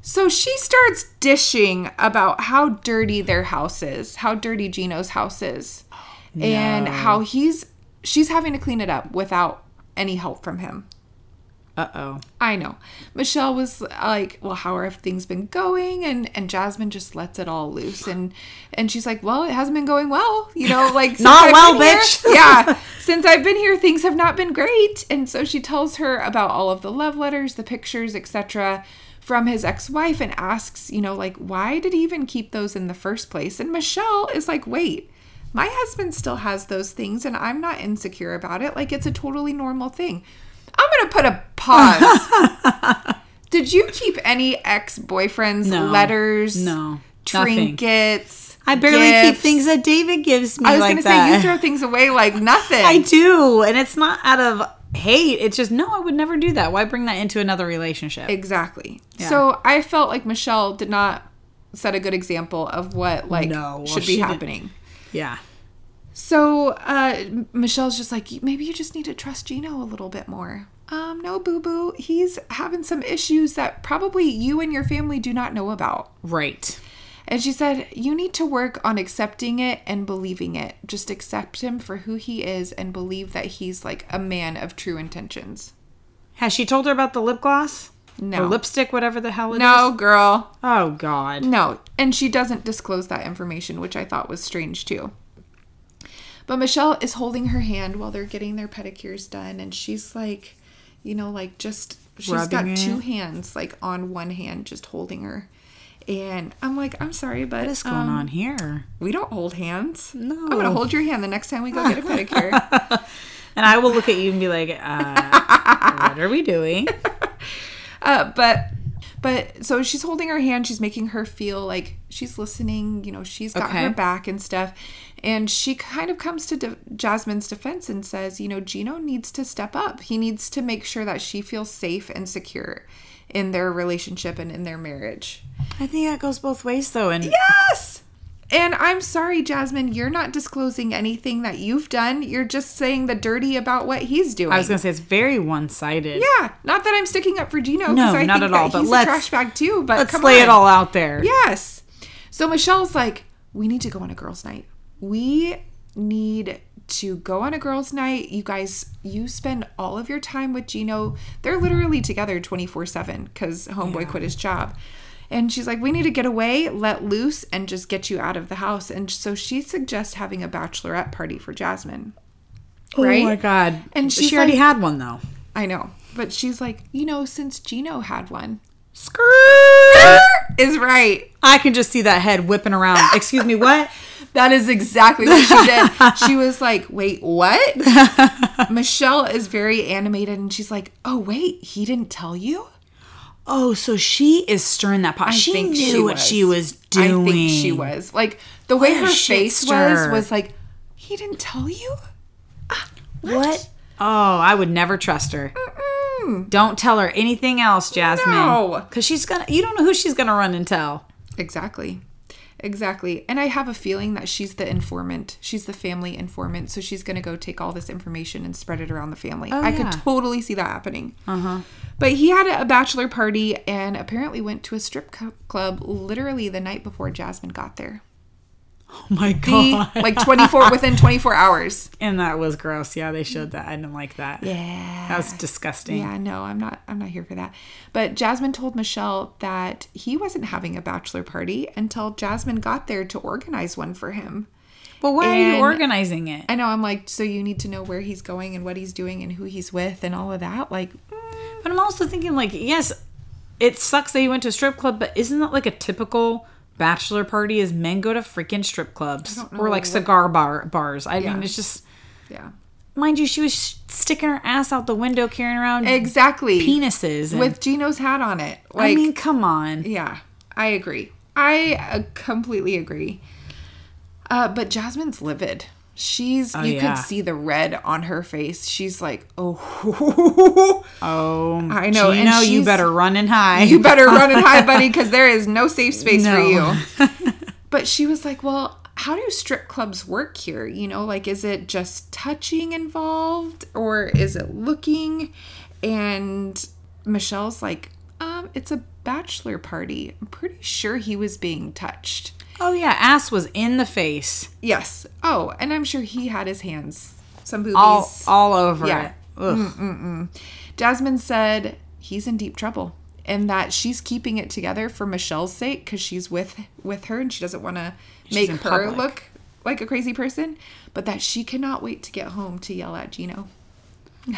Speaker 1: So she starts dishing about how dirty their house is, how dirty Gino's house is, and how he's she's having to clean it up without any help from him.
Speaker 2: Uh oh.
Speaker 1: I know. Michelle was like, "Well, how have things been going?" And and Jasmine just lets it all loose, and and she's like, "Well, it hasn't been going well, you know, [laughs] like
Speaker 2: Not
Speaker 1: I've
Speaker 2: well,
Speaker 1: been here-
Speaker 2: bitch." [laughs]
Speaker 1: yeah, [laughs] since I've been here, things have not been great." And so she tells her about all of the love letters, the pictures, etc. From his ex-wife, and asks, you know, like, why did he even keep those in the first place? And Michelle is like, "Wait." My husband still has those things and I'm not insecure about it. Like it's a totally normal thing. I'm going to put a pause. [laughs] Did you keep any ex boyfriends'
Speaker 2: No.
Speaker 1: letters?
Speaker 2: No. Nothing.
Speaker 1: Trinkets?
Speaker 2: I barely keep things that David gives me
Speaker 1: I was
Speaker 2: like
Speaker 1: gonna
Speaker 2: that.
Speaker 1: say you throw things away like [laughs] nothing.
Speaker 2: I do, and it's not out of hate. It's just no, I would never do that. Why bring that into another relationship?
Speaker 1: exactly.
Speaker 2: Yeah.
Speaker 1: So I felt like Michelle did not set a good example of what like
Speaker 2: No, well,
Speaker 1: should be happening.
Speaker 2: yeah.
Speaker 1: So uh, Michelle's just like, maybe you just need to trust Gino a little bit more. Um, no, boo boo. He's having some issues that probably you and your family do not know about.
Speaker 2: Right.
Speaker 1: And she said, You need to work on accepting it and believing it. Just accept him for who he is and believe that he's like a man of true intentions.
Speaker 2: Has she told her about the lip gloss?
Speaker 1: No.
Speaker 2: Or lipstick, whatever the hell it is?
Speaker 1: No, girl.
Speaker 2: Oh God.
Speaker 1: No. And she doesn't disclose that information, which I thought was strange too. But Michelle is holding her hand while they're getting their pedicures done. And she's like, you know, like just, she's got
Speaker 2: Rubbing
Speaker 1: two hands, like on one hand, just holding her. And I'm like, I'm sorry, but
Speaker 2: What is going
Speaker 1: um,
Speaker 2: on here?
Speaker 1: We don't hold hands.
Speaker 2: No.
Speaker 1: I'm gonna hold your hand the next time we go get a pedicure. [laughs]
Speaker 2: And I will look at you and be like, uh, "What are we doing?" [laughs]
Speaker 1: uh, but but so she's holding her hand. She's making her feel like she's listening. You know, she's got
Speaker 2: Okay.
Speaker 1: her back and stuff. And she kind of comes to De- Jasmine's defense and says, you know, Gino needs to step up. He needs to make sure that she feels safe and secure in their relationship and in their marriage.
Speaker 2: I think that goes both ways, though. And
Speaker 1: Yes. And I'm sorry, Jasmine, you're not disclosing anything that you've done. You're just saying the dirty about what he's doing.
Speaker 2: I was gonna say it's very one-sided.
Speaker 1: Yeah, not that I'm sticking up for Gino.
Speaker 2: No,
Speaker 1: I
Speaker 2: not
Speaker 1: think
Speaker 2: at all, but
Speaker 1: he's
Speaker 2: let's-
Speaker 1: a trash bag too. But
Speaker 2: Let's lay
Speaker 1: on.
Speaker 2: it all out there.
Speaker 1: Yes. So Michelle's like, we need to go on a girls' night. We need to go on a girls' night. You guys, you spend all of your time with Gino. They're literally together 24 7 because Homeboy quit his job. And she's like, we need to get away, let loose, and just get you out of the house. And so she suggests having a bachelorette party for Jasmine. Right?
Speaker 2: Oh my god.
Speaker 1: And
Speaker 2: she already
Speaker 1: like-
Speaker 2: had one though.
Speaker 1: I know. But she's like, you know, since Gino had one,
Speaker 2: Skirt.
Speaker 1: is right.
Speaker 2: I can just see that head whipping around. Excuse me, what? [laughs]
Speaker 1: That is exactly what she did. [laughs] She was like, wait, what? [laughs] Michelle is very animated and she's like, oh, wait, he didn't tell you?
Speaker 2: Oh, so she is stirring that pot.
Speaker 1: I
Speaker 2: she knew
Speaker 1: she
Speaker 2: what
Speaker 1: was.
Speaker 2: she was doing.
Speaker 1: I think she was. Like, the way
Speaker 2: What a
Speaker 1: her face was,
Speaker 2: stir.
Speaker 1: was like, he didn't tell you? Ah,
Speaker 2: What? Oh, I would never trust her.
Speaker 1: Mm-mm.
Speaker 2: Don't tell her anything else, Jasmine.
Speaker 1: No.
Speaker 2: Because she's gonna you don't know who she's gonna run and tell.
Speaker 1: Exactly. Exactly. And I have a feeling that she's the informant. She's the family informant. So she's going to go take all this information and spread it around the family. I
Speaker 2: Oh, yeah.
Speaker 1: could totally see that happening.
Speaker 2: Uh-huh.
Speaker 1: But he had a bachelor party and apparently went to a strip club literally the night before Jasmine got there.
Speaker 2: Oh my
Speaker 1: The,
Speaker 2: god.
Speaker 1: like 24 within 24 hours.
Speaker 2: and that was gross. Yeah, they showed that. I didn't like that.
Speaker 1: Yeah.
Speaker 2: That was disgusting.
Speaker 1: Yeah, no, I'm not I'm not here for that. But Jasmine told Michelle that he wasn't having a bachelor party until Jasmine got there to organize one for him.
Speaker 2: But why are you organizing it?
Speaker 1: I know I'm like, so you need to know where he's going and what he's doing and who he's with and all of that. Like, mm,
Speaker 2: But I'm also thinking, like, yes, it sucks that you went to a strip club, but isn't that like a typical bachelor party? Is men go to freaking strip clubs or like cigar bar bars? I
Speaker 1: Yeah.
Speaker 2: mean, it's just
Speaker 1: yeah.
Speaker 2: mind you, she was sticking her ass out the window carrying around
Speaker 1: Exactly.
Speaker 2: penises. and-
Speaker 1: with Gino's hat on it.
Speaker 2: I mean, come on.
Speaker 1: yeah, I agree. I uh, completely agree. Uh, but Jasmine's livid. She's you
Speaker 2: yeah.
Speaker 1: could see the red on her face. She's like, [laughs] oh,
Speaker 2: Oh,
Speaker 1: I know, and
Speaker 2: Gino, you better run and hide.
Speaker 1: you better run and hide, buddy, [laughs] because there is no safe space for you. [laughs] But she was like, well, how do strip clubs work here? You know, like, is it just touching involved or is it looking? And Michelle's like, um, it's a bachelor party. I'm pretty sure he was being touched.
Speaker 2: Oh yeah, ass was in the face,
Speaker 1: Yes. Oh, and I'm sure he had his hands, some boobies.
Speaker 2: all all over
Speaker 1: Yeah.
Speaker 2: it. Mm, Ugh. Mm, mm.
Speaker 1: Jasmine said he's in deep trouble and that she's keeping it together for Michelle's sake because she's with with her and she doesn't want to make her
Speaker 2: public.
Speaker 1: look like a crazy person, but that she cannot wait to get home to yell at Gino. [laughs]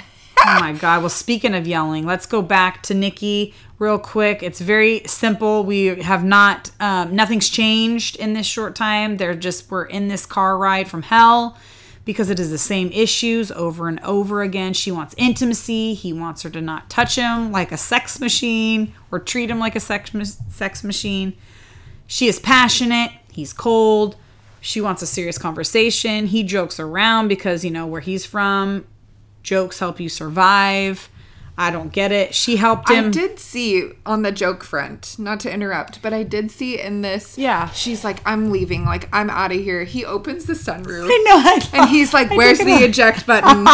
Speaker 2: Oh my god. Well, speaking of yelling, let's go back to Nikki real quick. It's very simple. We have not um, nothing's changed in this short time. They're just we're in this car ride from hell because it is the same issues over and over again. She wants intimacy. He wants her to not touch him like a sex machine or treat him like a sex sex machine. She is passionate. He's cold. She wants a serious conversation. He jokes around because, you know, where he's from, jokes help you survive. I don't get it. She helped him.
Speaker 1: I did see on the joke front, not to interrupt, but I did see in this.
Speaker 2: Yeah.
Speaker 1: She's like, I'm leaving. Like, I'm out of here. He opens the sunroof.
Speaker 2: I know. I know.
Speaker 1: And he's like,
Speaker 2: I
Speaker 1: Where's the eject [laughs] button?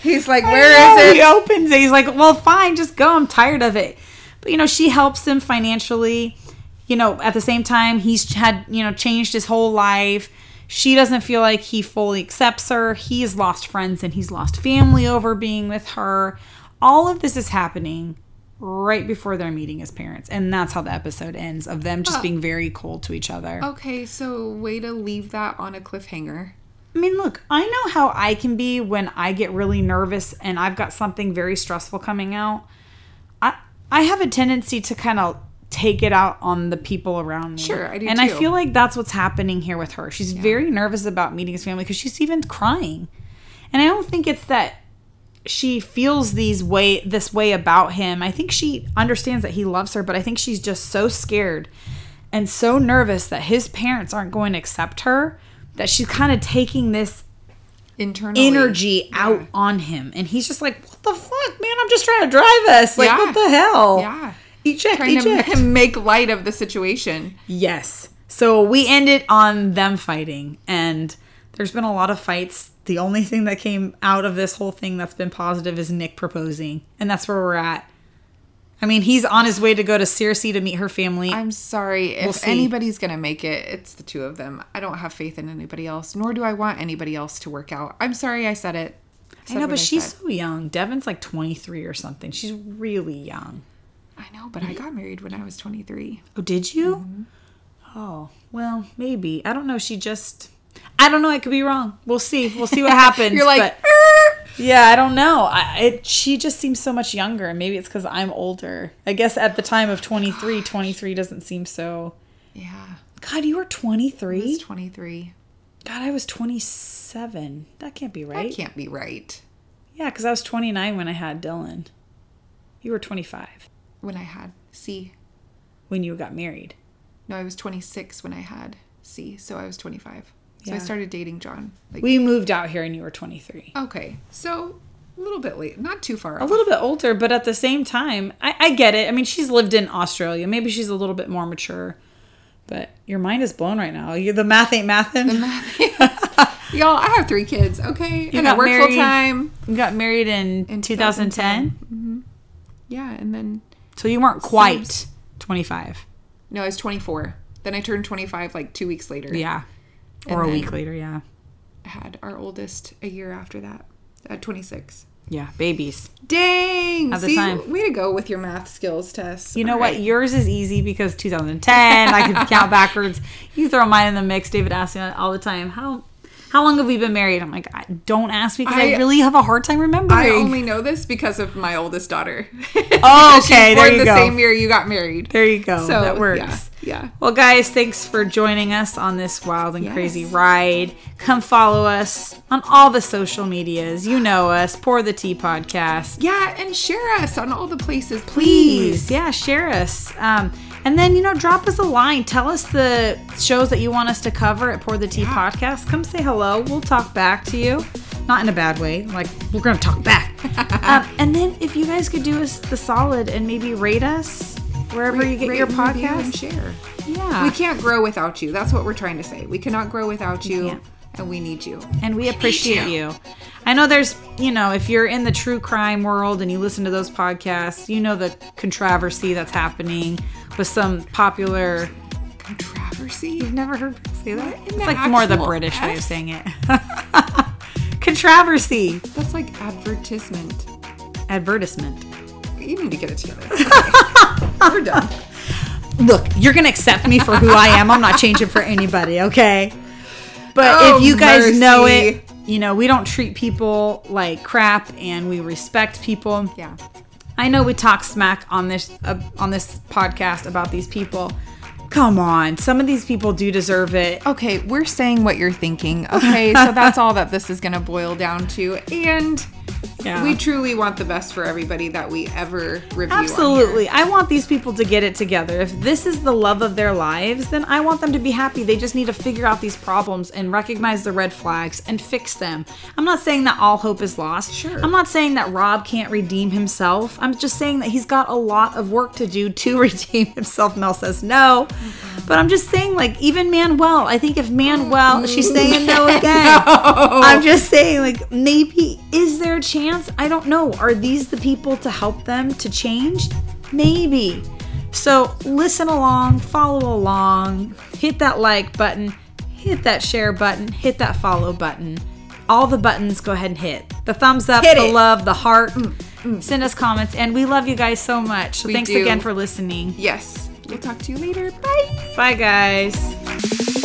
Speaker 1: He's like, Where is it?
Speaker 2: He opens it. He's like, well, fine, just go. I'm tired of it. But, you know, she helps him financially. You know, at the same time, he's had, you know, changed his whole life. She doesn't feel like he fully accepts her. He's lost friends and he's lost family over being with her. All of this is happening right before they're meeting his parents. And that's how the episode ends of them just oh. being very cold to each other.
Speaker 1: Okay, so way to leave that on a cliffhanger.
Speaker 2: I mean, look, I know how I can be when I get really nervous and I've got something very stressful coming out. I I have a tendency to kind of take it out on the people around me.
Speaker 1: Sure, I do
Speaker 2: And I feel like that's what's happening here with her. She's very nervous about meeting his family because she's even crying. And I don't think it's that she feels these way this way about him. I think she understands that he loves her, but I think she's just so scared and so nervous that his parents aren't going to accept her that she's kind of taking this
Speaker 1: Internally.
Speaker 2: energy out on him and he's just like what the fuck man i'm just trying to drive us like
Speaker 1: Yeah.
Speaker 2: what the hell
Speaker 1: Yeah. Trying
Speaker 2: eject
Speaker 1: to [laughs] make light of the situation.
Speaker 2: yes so we ended on them fighting and there's been a lot of fights the only thing that came out of this whole thing that's been positive is nick proposing and that's where we're at i mean he's on his way to go to Circe to meet her family
Speaker 1: I'm sorry. If
Speaker 2: see.
Speaker 1: anybody's going to make it, it's the two of them. I don't have faith in anybody else, nor do I want anybody else to work out. I'm sorry I said it.
Speaker 2: i
Speaker 1: said
Speaker 2: know but she's
Speaker 1: said.
Speaker 2: so young devin's like 23 or something she's really young
Speaker 1: I know, but I got married when I was 23.
Speaker 2: Oh, did you?
Speaker 1: Mm-hmm.
Speaker 2: Oh, well, maybe. I don't know. She just. I don't know. I could be wrong. We'll see. We'll see what happens. [laughs]
Speaker 1: You're like,
Speaker 2: but- yeah, I don't know. I, it, she just seems so much younger, and maybe it's because I'm older. I guess at the time of 23, 23 doesn't seem so.
Speaker 1: yeah,
Speaker 2: God, you were
Speaker 1: I
Speaker 2: 23?
Speaker 1: was 23.
Speaker 2: God, I was 27. That can't be right.
Speaker 1: That can't be right.
Speaker 2: Yeah, because I was 29 when I had Dylan. You were 25
Speaker 1: When I had C.
Speaker 2: when you got married.
Speaker 1: No, I was 26 when I had C, so I was 25. So I started dating John. Like,
Speaker 2: We moved out here and you were 23.
Speaker 1: okay, so a little bit late, not too far.
Speaker 2: a little bit older, but at the same time, I, I get it. I mean, she's lived in Australia. Maybe she's a little bit more mature, but your mind is blown right now. You, the math ain't mathin'. [laughs]
Speaker 1: Y'all, I have three kids, okay? and I
Speaker 2: got
Speaker 1: work full time.
Speaker 2: you got married in,
Speaker 1: In
Speaker 2: 2010, mm-hmm.
Speaker 1: Yeah, and then
Speaker 2: so you weren't quite 25.
Speaker 1: no, I was 24. Then I turned 25 like two weeks later.
Speaker 2: Yeah, or
Speaker 1: And
Speaker 2: a week later. Yeah,
Speaker 1: I had our oldest a year after that at 26.
Speaker 2: yeah, babies.
Speaker 1: Dang!
Speaker 2: At the
Speaker 1: See,
Speaker 2: time.
Speaker 1: way to go with your math skills, Tess.
Speaker 2: You know
Speaker 1: All
Speaker 2: what?
Speaker 1: right.
Speaker 2: Yours is easy because 2010. I can count [laughs] backwards. You throw mine in the mix. David asks me all the time, "How how long have we been married?" I'm like, "Don't ask me because I,
Speaker 1: I-
Speaker 2: really have a hard time remembering."
Speaker 1: I only know this because of my oldest daughter. [laughs]
Speaker 2: Oh, okay, there you
Speaker 1: the
Speaker 2: go.
Speaker 1: same year you got married.
Speaker 2: There you go.
Speaker 1: So
Speaker 2: that works.
Speaker 1: yeah. Yeah.
Speaker 2: Well, guys, thanks for joining us on this wild and
Speaker 1: Yes.
Speaker 2: crazy ride. Come follow us on all the social medias. You know us, Pour the Tea Podcast.
Speaker 1: Yeah, and share us on all the places,
Speaker 2: Please,
Speaker 1: please.
Speaker 2: yeah, share us. Um, and then, you know, drop us a line. Tell us the shows that you want us to cover at Pour the Tea
Speaker 1: Yeah.
Speaker 2: Podcast. Come say hello. We'll talk back to you. Not in a bad way. Like, we're going to talk back. [laughs] um, and then, if you guys could do us the solid and maybe rate us wherever you get
Speaker 1: Rate
Speaker 2: your podcast.
Speaker 1: and share.
Speaker 2: Yeah.
Speaker 1: We can't grow without you. That's what we're trying to say. We cannot grow without you, and we need you.
Speaker 2: and we appreciate you. I know there's, you know, if you're in the true crime world and you listen to those podcasts, you know the controversy that's happening with some popular.
Speaker 1: Controversy.
Speaker 2: You've never heard say that? It's like more the British way of saying it. [laughs] controversy,
Speaker 1: That's like advertisement.
Speaker 2: advertisement.
Speaker 1: You need to get it together. [laughs] Okay. we're done.
Speaker 2: Look, you're gonna accept me for who I am. I'm not changing for anybody, okay? But
Speaker 1: Oh,
Speaker 2: if you guys know it, you know we don't treat people like crap, and we respect people.
Speaker 1: Yeah.
Speaker 2: I know we talk smack on this uh, on this podcast about these people. Come on, some of these people do deserve it.
Speaker 1: Okay, we're saying what you're thinking. Okay, so [laughs] that's all that this is going to boil down to. And
Speaker 2: Yeah.
Speaker 1: we truly want the best for everybody that we ever review.
Speaker 2: Absolutely. I want these people to get it together. If this is the love of their lives, then I want them to be happy. They just need to figure out these problems and recognize the red flags and fix them. I'm not saying that all hope is lost.
Speaker 1: Sure.
Speaker 2: I'm not saying that Rob can't redeem himself. I'm just saying that he's got a lot of work to do to [laughs] redeem himself. Mel says no. But I'm just saying, like, even Manuel, I think if Manuel, mm. she's saying no [laughs] again. I'm just saying, like, maybe is there a chance? I don't know. Are these the people to help them to change? Maybe. So listen along, follow along, hit that like button, hit that share button, hit that follow button. All the buttons go ahead and hit. The thumbs up,
Speaker 1: Hit
Speaker 2: the
Speaker 1: it.
Speaker 2: love, the heart. Mm, mm. Send us comments, and we love you guys so much. So
Speaker 1: We
Speaker 2: thanks
Speaker 1: do.
Speaker 2: again for listening.
Speaker 1: Yes. We'll talk to you later. Bye.
Speaker 2: Bye, guys.